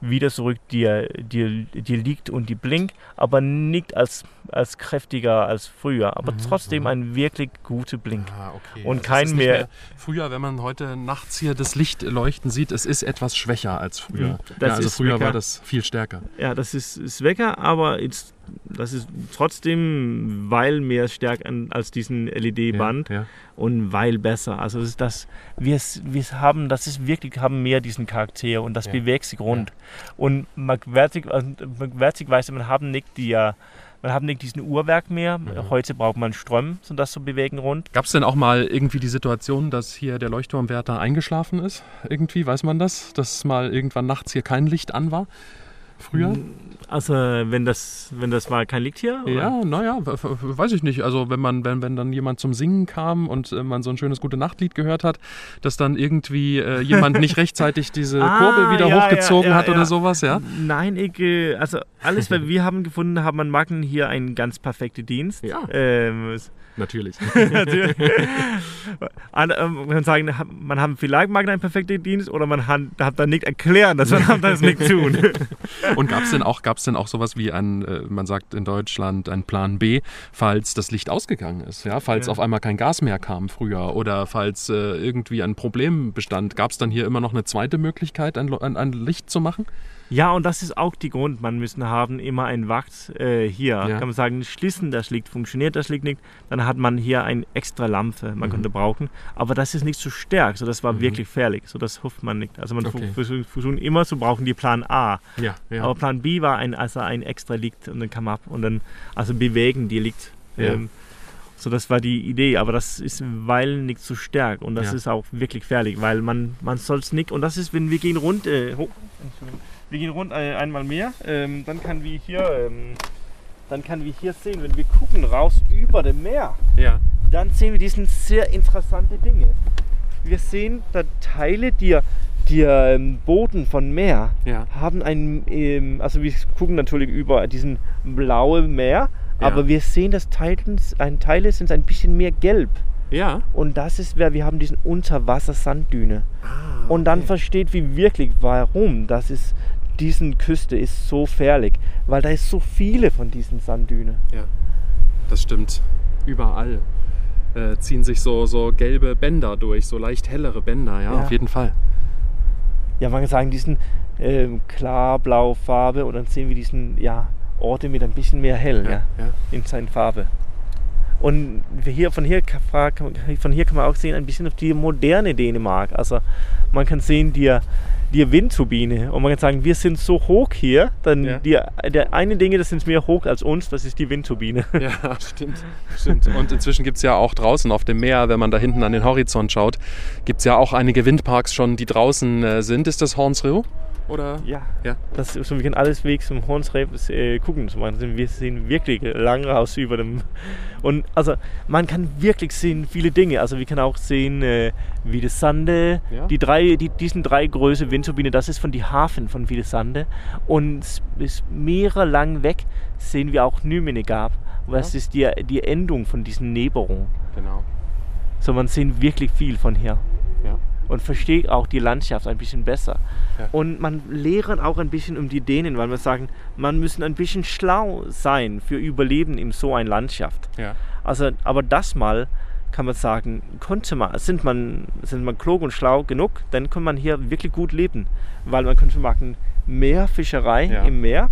wieder zurück, die, die, die liegt und die blinkt, aber nicht als, als kräftiger als früher, aber Mhm, trotzdem mhm. ein wirklich gute Blink. Ah, okay. Und es kein nicht mehr- Früher, wenn man heute nachts hier das Licht leuchten sieht, es ist etwas schwächer als früher. Mhm, das ja, also ist früher schwächer. war das viel stärker. Ja, das ist, ist Wecker, aber jetzt, das ist trotzdem, weil mehr stärker als diesen LED-Band Ja, ja. und weil besser. Also ist das, wir, wir haben, das ist wirklich, haben mehr diesen Charakter und das Ja. bewegt sich rund. Und merkwürdig, merkwürdigerweise, man haben nicht die, äh, man haben nicht diesen Uhrwerk mehr. Mhm. Heute braucht man Strom, um das zu bewegen rund. Gab es denn auch mal irgendwie die Situation, dass hier der Leuchtturmwärter eingeschlafen ist? Irgendwie, weiß man das? Dass mal irgendwann nachts hier kein Licht an war? Früher? Also wenn das, wenn das mal kein Licht hier? oder? Ja, naja, weiß ich nicht. Also wenn man, wenn, wenn dann jemand zum Singen kam und äh, man so ein schönes gute Nachtlied gehört hat, dass dann irgendwie äh, jemand nicht rechtzeitig diese Ah, Kurbel wieder ja, hochgezogen ja, ja, hat oder sowas, ja? Nein, ich, äh, also alles, was wir haben gefunden haben, man mag hier einen ganz perfekten Dienst. Ja. Ähm, Natürlich. Natürlich. An- ähm, man kann sagen, man hat vielleicht mag einen perfekten Dienst oder man hat, hat dann nicht erklären, dass man das nicht tun. Und gab es denn auch, gab's denn auch sowas wie ein, äh, man sagt in Deutschland, ein Plan B, falls das Licht ausgegangen ist, ja? Falls Ja. auf einmal kein Gas mehr kam früher oder falls äh, irgendwie ein Problem bestand, gab es dann hier immer noch eine zweite Möglichkeit, ein, ein, ein Licht zu machen? Ja, und das ist auch die Grund, man müssen haben immer ein Wacht äh, hier. Ja. Kann man sagen, schließen das Licht, funktioniert das Licht nicht, dann hat man hier eine extra Lampe, man Mhm. könnte brauchen. Aber das ist nicht so stark, so das war Mhm. wirklich gefährlich, so das hofft man nicht. Also man Okay. versucht immer zu brauchen die Plan A. Ja, ja. Aber Plan B war ein, also ein extra Licht und dann kam ab und dann also bewegen die Licht. Ähm, so das war die Idee, aber das ist weil nicht so stark und das Ja. ist auch wirklich gefährlich, weil man man soll es nicht und das ist wenn wir gehen rund äh, ho- Entschuldigung. Wir gehen rund äh, einmal mehr, ähm, dann kann wir hier ähm, dann kann wir hier sehen, wenn wir gucken raus über dem Meer, ja. dann sehen wir diesen sehr interessante Dinge. Wir sehen da Teile, die die ähm, Boden von Meer Ja. haben ein, ähm, also wir gucken natürlich über diesen blauen Meer, Ja. aber wir sehen, dass Teilens, ein Teile sind ein bisschen mehr gelb. Ja. Und das ist, wer wir haben diesen Unterwasser-Sanddüne. Ah, Und dann versteht wie wirklich, warum das ist, Küste ist so gefährlich, weil da ist so viele von diesen Sanddünen. Ja, das stimmt. Überall äh, ziehen sich so, so gelbe Bänder durch, so leicht hellere Bänder, ja, Ja. auf jeden Fall. Ja, man kann sagen, diesen ähm, klar blau Farbe und dann sehen wir diesen, ja, Orte mit ein bisschen mehr hell, ja. ja. in seiner Farbe. Und hier, von, hier, von hier kann man auch sehen, ein bisschen auf die moderne Dänemark. Also man kann sehen, die, die Windturbine. Und man kann sagen, wir sind so hoch hier, dann Ja. die, der eine Dinge, das sind mehr hoch als uns, das ist die Windturbine. Ja, stimmt. stimmt. Und inzwischen gibt es ja auch draußen auf dem Meer, wenn man da hinten an den Horizont schaut, gibt es ja auch einige Windparks schon, die draußen äh, sind. Ist das Hornsrue? Oder? Ja, Ja. Das, so, wir können alles wegs im Hornsreif äh, gucken. So, man, wir sehen wirklich lang raus über dem. Und also man kann wirklich sehen viele Dinge. Also wir können auch sehen, äh, Wiedesande, Ja. die drei, die, diesen drei große Windturbine, das ist von die Hafen von Wiedesande. Und bis Meere lang weg sehen wir auch Nymennegab. Was ist die, die Endung von diesen Neberung. Genau. So man sieht wirklich viel von hier Ja. Und versteht auch die Landschaft ein bisschen besser. Ja. Und man lernt auch ein bisschen um die Dänen, weil wir sagen, man müssen ein bisschen schlau sein für Überleben in so einer Landschaft. Ja. Also, aber das mal kann man sagen, konnte man, sind man, sind man klug und schlau genug, dann kann man hier wirklich gut leben, weil man könnte machen mehr Fischerei Ja. im Meer.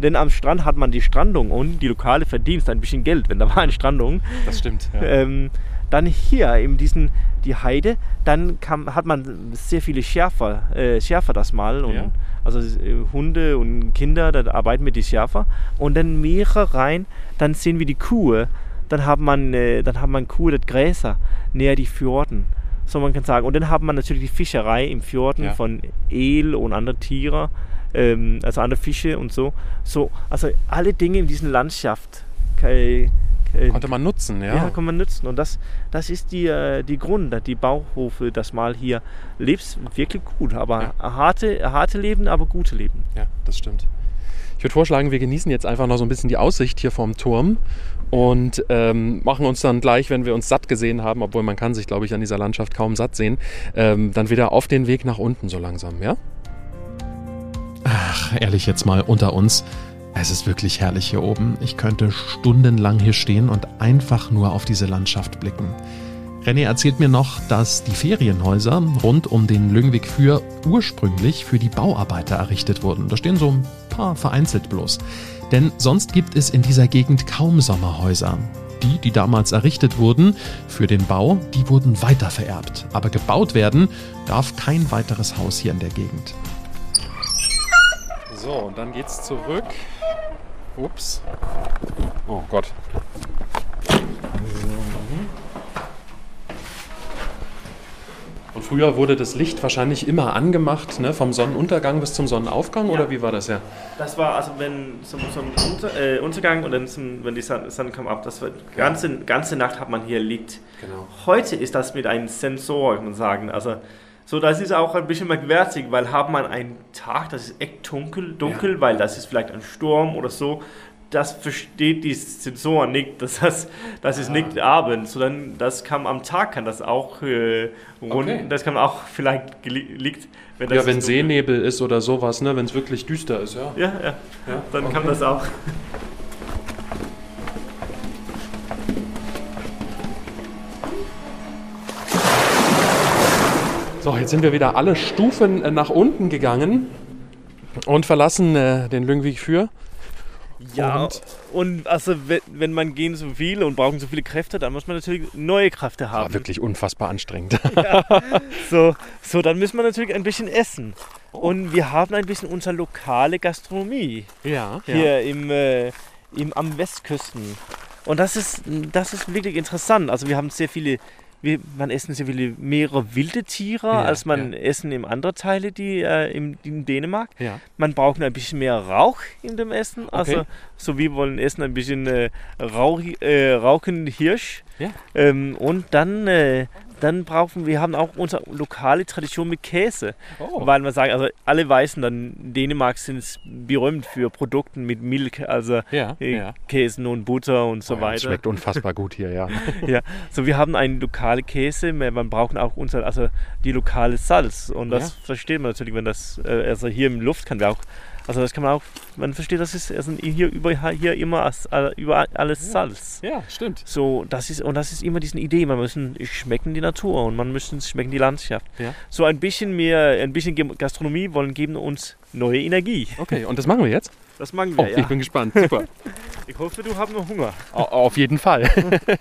Denn am Strand hat man die Strandung und die Lokale verdienst ein bisschen Geld, wenn da war eine Strandung. Das stimmt. Ja. Ähm, dann hier in diesen die Heide, dann kam, hat man sehr viele Schärfer, äh, Schärfer das mal und Ja. also äh, Hunde und Kinder, da arbeiten mit die Schärfer und dann Meere rein, dann sehen wir die Kuh, dann hat man äh, dann hat man Kuh, das Gräser näher die Fjorden. So man kann sagen. Und dann hat man natürlich die Fischerei im Fjorden Ja. von El und andere Tiere, ähm, also andere Fische und so. So, also alle Dinge in dieser Landschaft. Äh, äh, Konnte man nutzen, ja. ja, kann man nutzen. Und das, das ist die, äh, die Grund, die Bauhofe, das mal hier lebst, wirklich gut. Aber Ja. harte, harte Leben, aber gute Leben. Ja, das stimmt. Ich würde vorschlagen, wir genießen jetzt einfach noch so ein bisschen die Aussicht hier vom Turm und ähm, machen uns dann gleich, wenn wir uns satt gesehen haben, obwohl man kann sich, glaube ich, an dieser Landschaft kaum satt sehen, ähm, dann wieder auf den Weg nach unten so langsam, ja? Ach, ehrlich jetzt mal unter uns. Es ist wirklich herrlich hier oben. Ich könnte stundenlang hier stehen und einfach nur auf diese Landschaft blicken. René erzählt mir noch, dass die Ferienhäuser rund um den Lyngwig Für ursprünglich für die Bauarbeiter errichtet wurden. Da stehen so ein paar vereinzelt bloß. Denn sonst gibt es in dieser Gegend kaum Sommerhäuser. Die, die damals errichtet wurden für den Bau, die wurden weitervererbt. Aber gebaut werden darf kein weiteres Haus hier in der Gegend. So, und dann geht's zurück. Ups. Oh Gott. Und früher wurde das Licht wahrscheinlich immer angemacht, ne? vom Sonnenuntergang bis zum Sonnenaufgang, oder wie war das ja? Das war also, wenn zum, zum Unter, äh, Untergang und dann zum, wenn die Sonne, Sonne kam ab, das war ganze, ganze Nacht hat man hier liegt. Genau. Heute ist das mit einem Sensor, kann man sagen. Also, so, das ist auch ein bisschen merkwürdig, weil hat man einen Tag, das ist echt dunkel, dunkel weil das ist vielleicht ein Sturm oder so. Das versteht die Sensor nicht, das, heißt, das ist nicht abends, sondern das kann am Tag kann das auch äh, rund, Okay. das kann auch vielleicht liegt, wenn das Ja, wenn. Seenebel ist oder sowas, ne? wenn es wirklich düster ist, ja. Ja, ja, ja. dann kann das auch. So, jetzt sind wir wieder alle Stufen äh, nach unten gegangen und verlassen äh, den Lyngwig für. Ja, Und- und, also wenn, wenn man gehen so viel und brauchen so viele Kräfte, dann muss man natürlich neue Kräfte War haben. wirklich unfassbar anstrengend. So, so, dann müssen wir natürlich ein bisschen essen. Und wir haben ein bisschen unsere lokale Gastronomie ja, hier im, äh, im, am Westküsten. Und das ist, das ist wirklich interessant. Also wir haben sehr viele, wir, man essen sehr viele mehrere wilde Tiere, Ja, als man ja. essen in anderen Teile, die äh, im, in Dänemark. ja. Man braucht ein bisschen mehr Rauch in dem Essen. Also, Okay. so wir wollen essen ein bisschen äh, Rauch, äh, rauchenden Hirsch. Ja. Ähm, und dann, äh, dann brauchen wir haben auch unsere lokale Tradition mit Käse. Oh. Weil man sagt, also alle Weißen dann Dänemark sind berühmt für Produkte mit Milch, also Ja, äh, ja. Käse und Butter und so Oh ja, das weiter. schmeckt unfassbar gut hier, ja. Ja, so wir haben einen lokale Käse, man braucht auch unser, also die lokale Salz und das Ja. versteht man natürlich, wenn das, äh, also hier im Luft kann wir auch, also das kann man auch, man versteht, das ist also hier über hier immer überall alles Salz. Ja, stimmt. So, das ist und das ist immer diese Idee, man müssen schmecken die Natur und man müssen schmecken die Landschaft. Ja. So ein bisschen mehr, ein bisschen Gastronomie wollen geben uns neue Energie. Okay, und das machen wir jetzt? Das machen wir, Oh, ja. ich bin gespannt. Super. Ich hoffe, du hast noch Hunger. Auf jeden Fall.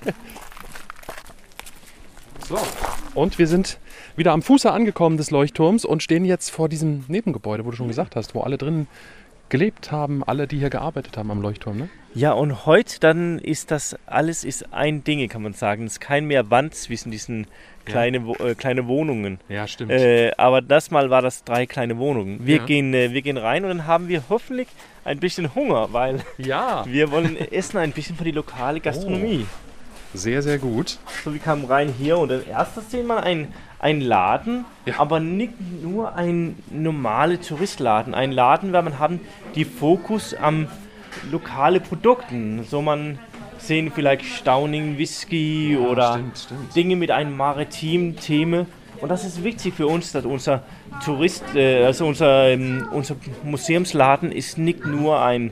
so. Und wir sind wieder am Fuße angekommen des Leuchtturms und stehen jetzt vor diesem Nebengebäude, wo du schon gesagt hast, wo alle drin gelebt haben, alle, die hier gearbeitet haben am Leuchtturm. Ne? Ja, und heute dann ist das alles ist ein Ding, kann man sagen. Es ist kein mehr Wand zwischen diesen kleine, Wo- äh, kleine Wohnungen. Ja, stimmt. Äh, aber das Mal war das drei kleine Wohnungen. Wir, Ja. gehen, äh, wir gehen rein und dann haben wir hoffentlich ein bisschen Hunger, weil ja, wir wollen essen ein bisschen für die lokale Gastronomie. sehr, sehr gut. So, wir kamen rein hier und dann erstes sehen wir ein, ein Laden, Ja. aber nicht nur ein normaler Touristladen. Ein Laden, weil man haben die Fokus am lokale Produkten. So man sehen vielleicht Stauning Whisky oder stimmt, stimmt. Dinge mit einem maritimen Thema. Und das ist wichtig für uns, dass unser Tourist, äh, also unser, ähm, unser Museumsladen ist nicht nur ein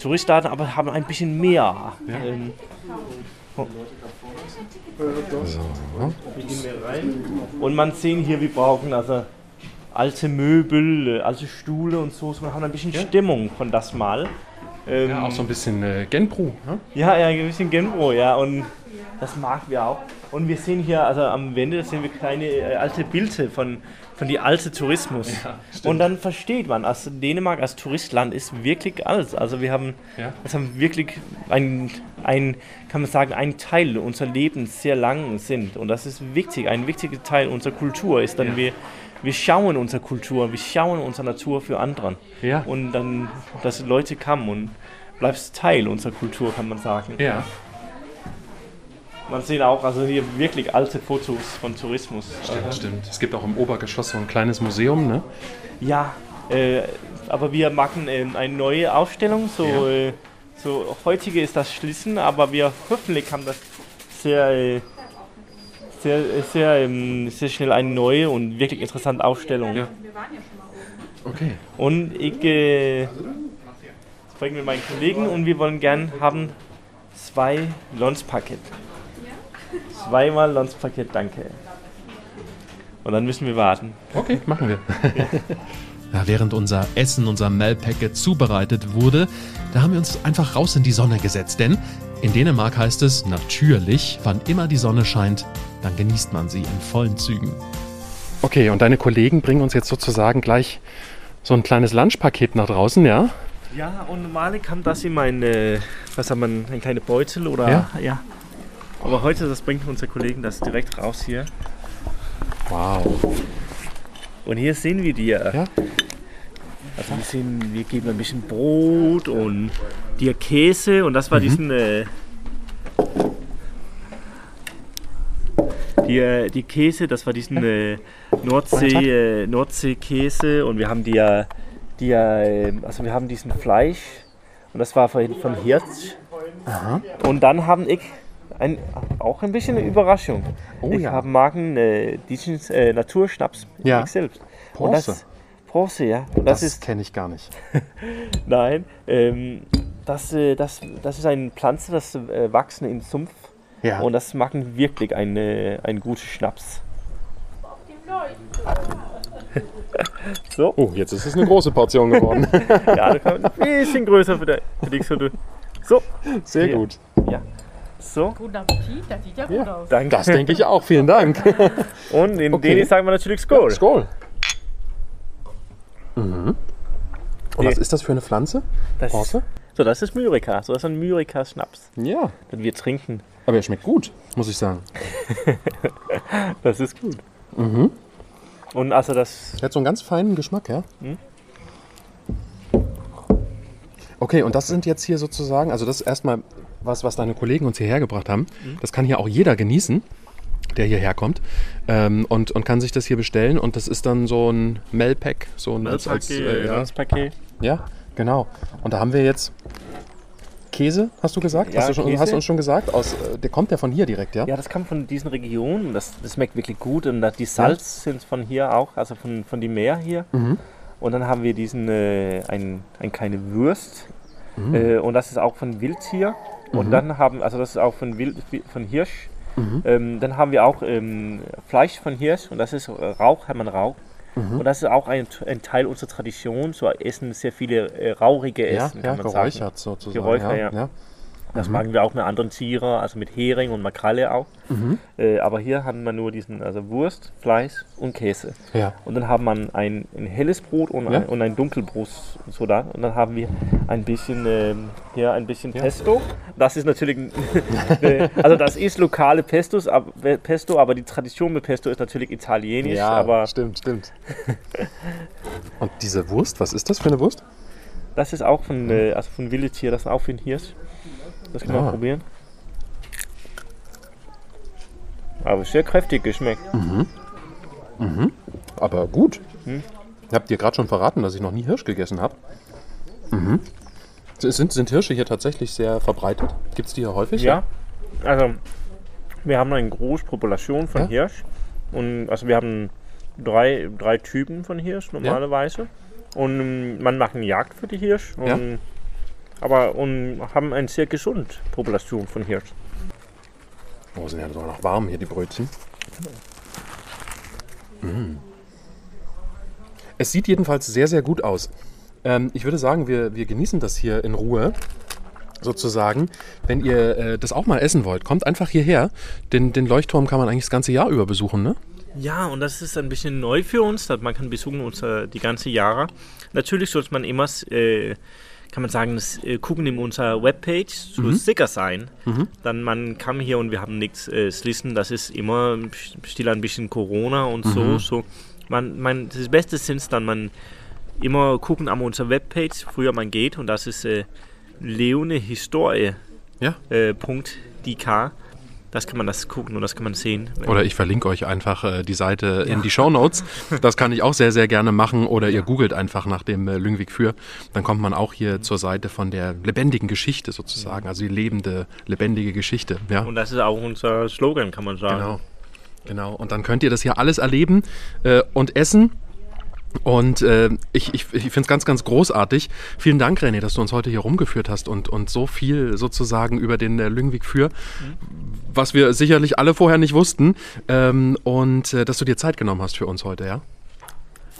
Touristladen, aber haben ein bisschen mehr. Ähm, wir gehen mehr rein. Und man sehen hier, wir brauchen also alte Möbel, äh, alte Stühle und so. so. Wir haben ein bisschen Stimmung von das Mal. Ähm, Ja, auch so ein bisschen äh, Genpro. Ne? ja, ja, ein bisschen Genbro, ja. Und das mag wir auch. Und wir sehen hier, also am Wände sehen wir kleine äh, alte Bilder von, von die alte Tourismus. und dann versteht man, also Dänemark als Touristland ist wirklich alt. Also wir haben, Ja. haben wirklich ein, ein, kann man sagen, ein Teil unserer Lebens sehr lang sind. Und das ist wichtig. Ein wichtiger Teil unserer Kultur ist dann, Ja. wir, wir schauen unsere Kultur, wir schauen unsere Natur für anderen. Ja. Und dann, dass Leute kommen und bleibst Teil unserer Kultur, kann man sagen. Ja. Man sieht auch also hier wirklich alte Fotos von Tourismus. Stimmt, stimmt. Es gibt auch im Obergeschoss so ein kleines Museum, ne? Ja, äh, aber wir machen ähm, eine neue Ausstellung. So, Ja. äh, so heutige ist das Schließen, aber wir hoffentlich haben das sehr, äh, sehr, äh, sehr, ähm, sehr schnell eine neue und wirklich interessante Ausstellung. Ja. Okay. Und ich äh, spreche mit meinen Kollegen und wir wollen gern haben zwei Lunchpaket. Zweimal Lunchpaket, danke. Und dann müssen wir warten. Okay, machen wir. Ja, während unser Essen, unser Melpacket zubereitet wurde, da haben wir uns einfach raus in die Sonne gesetzt. Denn in Dänemark heißt es natürlich, wann immer die Sonne scheint, dann genießt man sie in vollen Zügen. Okay, und deine Kollegen bringen uns jetzt sozusagen gleich so ein kleines Lunchpaket nach draußen, ja? Ja, und normalerweise kam das in mein, äh, was hat man, ein kleiner Beutel oder Ja? ja. Aber heute, das bringt unser Kollegen das direkt raus hier. Wow. Und hier sehen wir die. Ja? Also wir sehen, wir geben ein bisschen Brot und dir Käse und das war diesen äh, die, äh, die Käse, das war diesen äh, Nordsee äh, Nordseekäse und wir haben die, die äh, also wir haben diesen Fleisch und das war von, von Hirsch. Und dann haben ich ein, auch ein bisschen eine Überraschung. Oh ich ja. habe Magen äh, diesen äh, Naturschnaps Ja. ich selbst. Bronze. Und das, Bronze, ja. Und das, Das, ist kenne ich gar nicht. Nein, ähm, das, äh, das, das ist eine Pflanze, das äh, wachsen im Sumpf Ja. und das machen wirklich eine, einen guten Schnaps. so, oh, jetzt ist es eine große Portion geworden. ja, da kann man ein bisschen größer für, die- für dich. So, Sehr Ja. gut. ja. So, Guten Appetit, das sieht ja gut aus. danke. Das denke ich auch. Vielen Dank. Und in Okay. Dänisch sagen wir natürlich Skål. Skål. Mhm. Und was ist das für eine Pflanze? Das, Bronze? so, das ist Myrika. So, das ist ein Myrika-Schnaps, Ja. den wir trinken. Aber er schmeckt gut, muss ich sagen. Das ist gut. Mhm. Und also das, Er hat so einen ganz feinen Geschmack, ja? Mhm. Okay, und das sind jetzt hier sozusagen, also das ist erstmal was, was deine Kollegen uns hierher gebracht haben. Das kann hier auch jeder genießen, der hierher kommt ähm, und, und kann sich das hier bestellen. Und das ist dann so ein Melpack, so ein als, als, äh, ja, Paket. ja, genau. Und da haben wir jetzt Käse, hast du gesagt? Ja, hast, du schon, Käse. hast du uns schon gesagt? Aus, äh, der kommt ja von hier direkt, ja? Ja, das kommt von diesen Regionen. Das, das schmeckt wirklich gut. Und die Salz sind von hier auch, also von, von die Meer hier. Mhm. Und dann haben wir diesen, äh, ein, ein kleine Würst. Mhm. Äh, und das ist auch von Wildtier. Und dann haben, also das ist auch von, Wild, von Hirsch. Mhm. Ähm, dann haben wir auch ähm, Fleisch von Hirsch und das ist Rauch, hat man Rauch. Mhm. Und das ist auch ein, ein Teil unserer Tradition. So essen sehr viele äh, raurige Ja, Essen, ja kann man sagen. geräuchert sozusagen. Geräuchert, ja. ja. Das mhm. machen wir auch mit anderen Tieren, also mit Hering und Makralle auch. Mhm. Äh, aber hier haben wir nur diesen, also Wurst, Fleisch und Käse. Ja. Und dann haben wir ein, ein helles Brot und, ja. ein, und ein Dunkelbrot so da. Und dann haben wir ein bisschen, äh, hier ein bisschen ja. Pesto. Das ist natürlich, also das ist lokale Pestos, aber, Pesto, aber die Tradition mit Pesto ist natürlich italienisch. Ja, aber stimmt, stimmt. und diese Wurst, was ist das für eine Wurst? Das ist auch von, äh, also von Wildtier, das ist auch für ein Hirsch. Das können ah. wir probieren. Aber sehr kräftig geschmeckt. Mhm. Mhm. Aber gut. Hm? Habt ihr gerade schon verraten, dass ich noch nie Hirsch gegessen habe? Mhm. Sind, sind Hirsche hier tatsächlich sehr verbreitet? Gibt es die hier häufig? Ja. Also, wir haben eine große Population von ja? Hirsch. Und also wir haben drei, drei Typen von Hirsch normalerweise. Ja. Und ähm, man macht eine Jagd für die Hirsch. Und ja aber und haben eine sehr gesunde Population von Hirsch. Oh, sind ja sogar noch warm hier die Brötchen. Mm. Es sieht jedenfalls sehr, sehr gut aus. Ähm, ich würde sagen, wir, wir genießen das hier in Ruhe sozusagen. Wenn ihr äh, das auch mal essen wollt, kommt einfach hierher. Den, den Leuchtturm kann man eigentlich das ganze Jahr über besuchen, ne? Ja, und das ist ein bisschen neu für uns, dass man kann besuchen uns äh, die ganze Jahre. Natürlich sollte man immer äh, kann man sagen, das, äh, gucken in unserer Webpage zu mhm. sicher sein. Mhm. Dann man kam hier und wir haben nichts äh, listen. Das ist immer still ein bisschen Corona und mhm. so. So man, man, das Beste sind dann man immer gucken an unserer Webpage, früher man geht und das ist äh, leonehistorie.dk. Ja. Äh, das kann man das gucken und das kann man sehen. Oder ich verlinke euch einfach äh, die Seite ja. in die Show Notes. Das kann ich auch sehr, sehr gerne machen. Oder ihr googelt einfach nach dem äh, Lüngwig für. Dann kommt man auch hier zur Seite von der lebendigen Geschichte sozusagen. Also die lebende, lebendige Geschichte. Ja. Und das ist auch unser Slogan, kann man sagen. Genau. Genau. Und dann könnt ihr das hier alles erleben äh, und essen. Und äh, ich, ich, ich finde es ganz, ganz großartig. Vielen Dank, René, dass du uns heute hier rumgeführt hast und, und so viel sozusagen über den äh, Lüngwig für, was wir sicherlich alle vorher nicht wussten. Ähm, und äh, dass du dir Zeit genommen hast für uns heute, ja?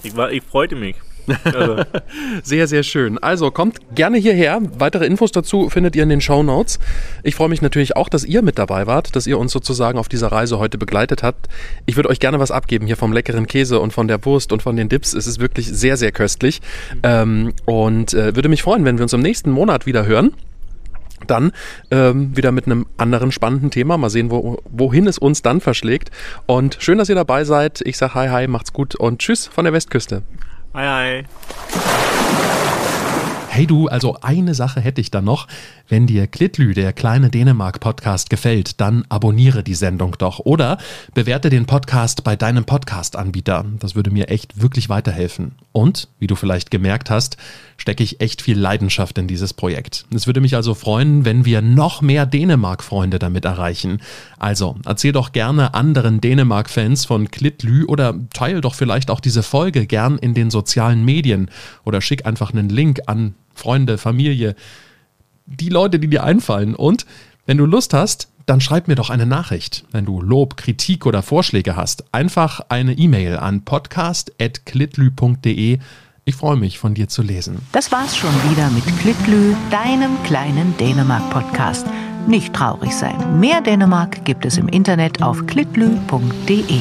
Ich, war, ich freute mich. Also. sehr, sehr schön. Also kommt gerne hierher. Weitere Infos dazu findet ihr in den Show Notes. Ich freue mich natürlich auch, dass ihr mit dabei wart, dass ihr uns sozusagen auf dieser Reise heute begleitet habt. Ich würde euch gerne was abgeben hier vom leckeren Käse und von der Wurst und von den Dips. Es ist wirklich sehr, sehr köstlich. Ähm, und äh, würde mich freuen, wenn wir uns im nächsten Monat wieder hören dann ähm, wieder mit einem anderen spannenden Thema. Mal sehen, wo, wohin es uns dann verschlägt. Und schön, dass ihr dabei seid. Ich sage hi, hi, macht's gut und tschüss von der Westküste. Hi, hi. Hey du, also eine Sache hätte ich da noch. Wenn dir Klitlü, der kleine Dänemark-Podcast, gefällt, dann abonniere die Sendung doch oder bewerte den Podcast bei deinem Podcast-Anbieter. Das würde mir echt wirklich weiterhelfen. Und, wie du vielleicht gemerkt hast, stecke ich echt viel Leidenschaft in dieses Projekt. Es würde mich also freuen, wenn wir noch mehr Dänemark-Freunde damit erreichen. Also, erzähl doch gerne anderen Dänemark-Fans von Klitlü oder teil doch vielleicht auch diese Folge gern in den sozialen Medien oder schick einfach einen Link an Freunde, Familie, die Leute, die dir einfallen. Und wenn du Lust hast, dann schreib mir doch eine Nachricht. Wenn du Lob, Kritik oder Vorschläge hast, einfach eine E-Mail an podcast.klitlü.de. Ich freue mich, von dir zu lesen. Das war's schon wieder mit Klitlü, deinem kleinen Dänemark-Podcast. Nicht traurig sein. Mehr Dänemark gibt es im Internet auf klitlü.de.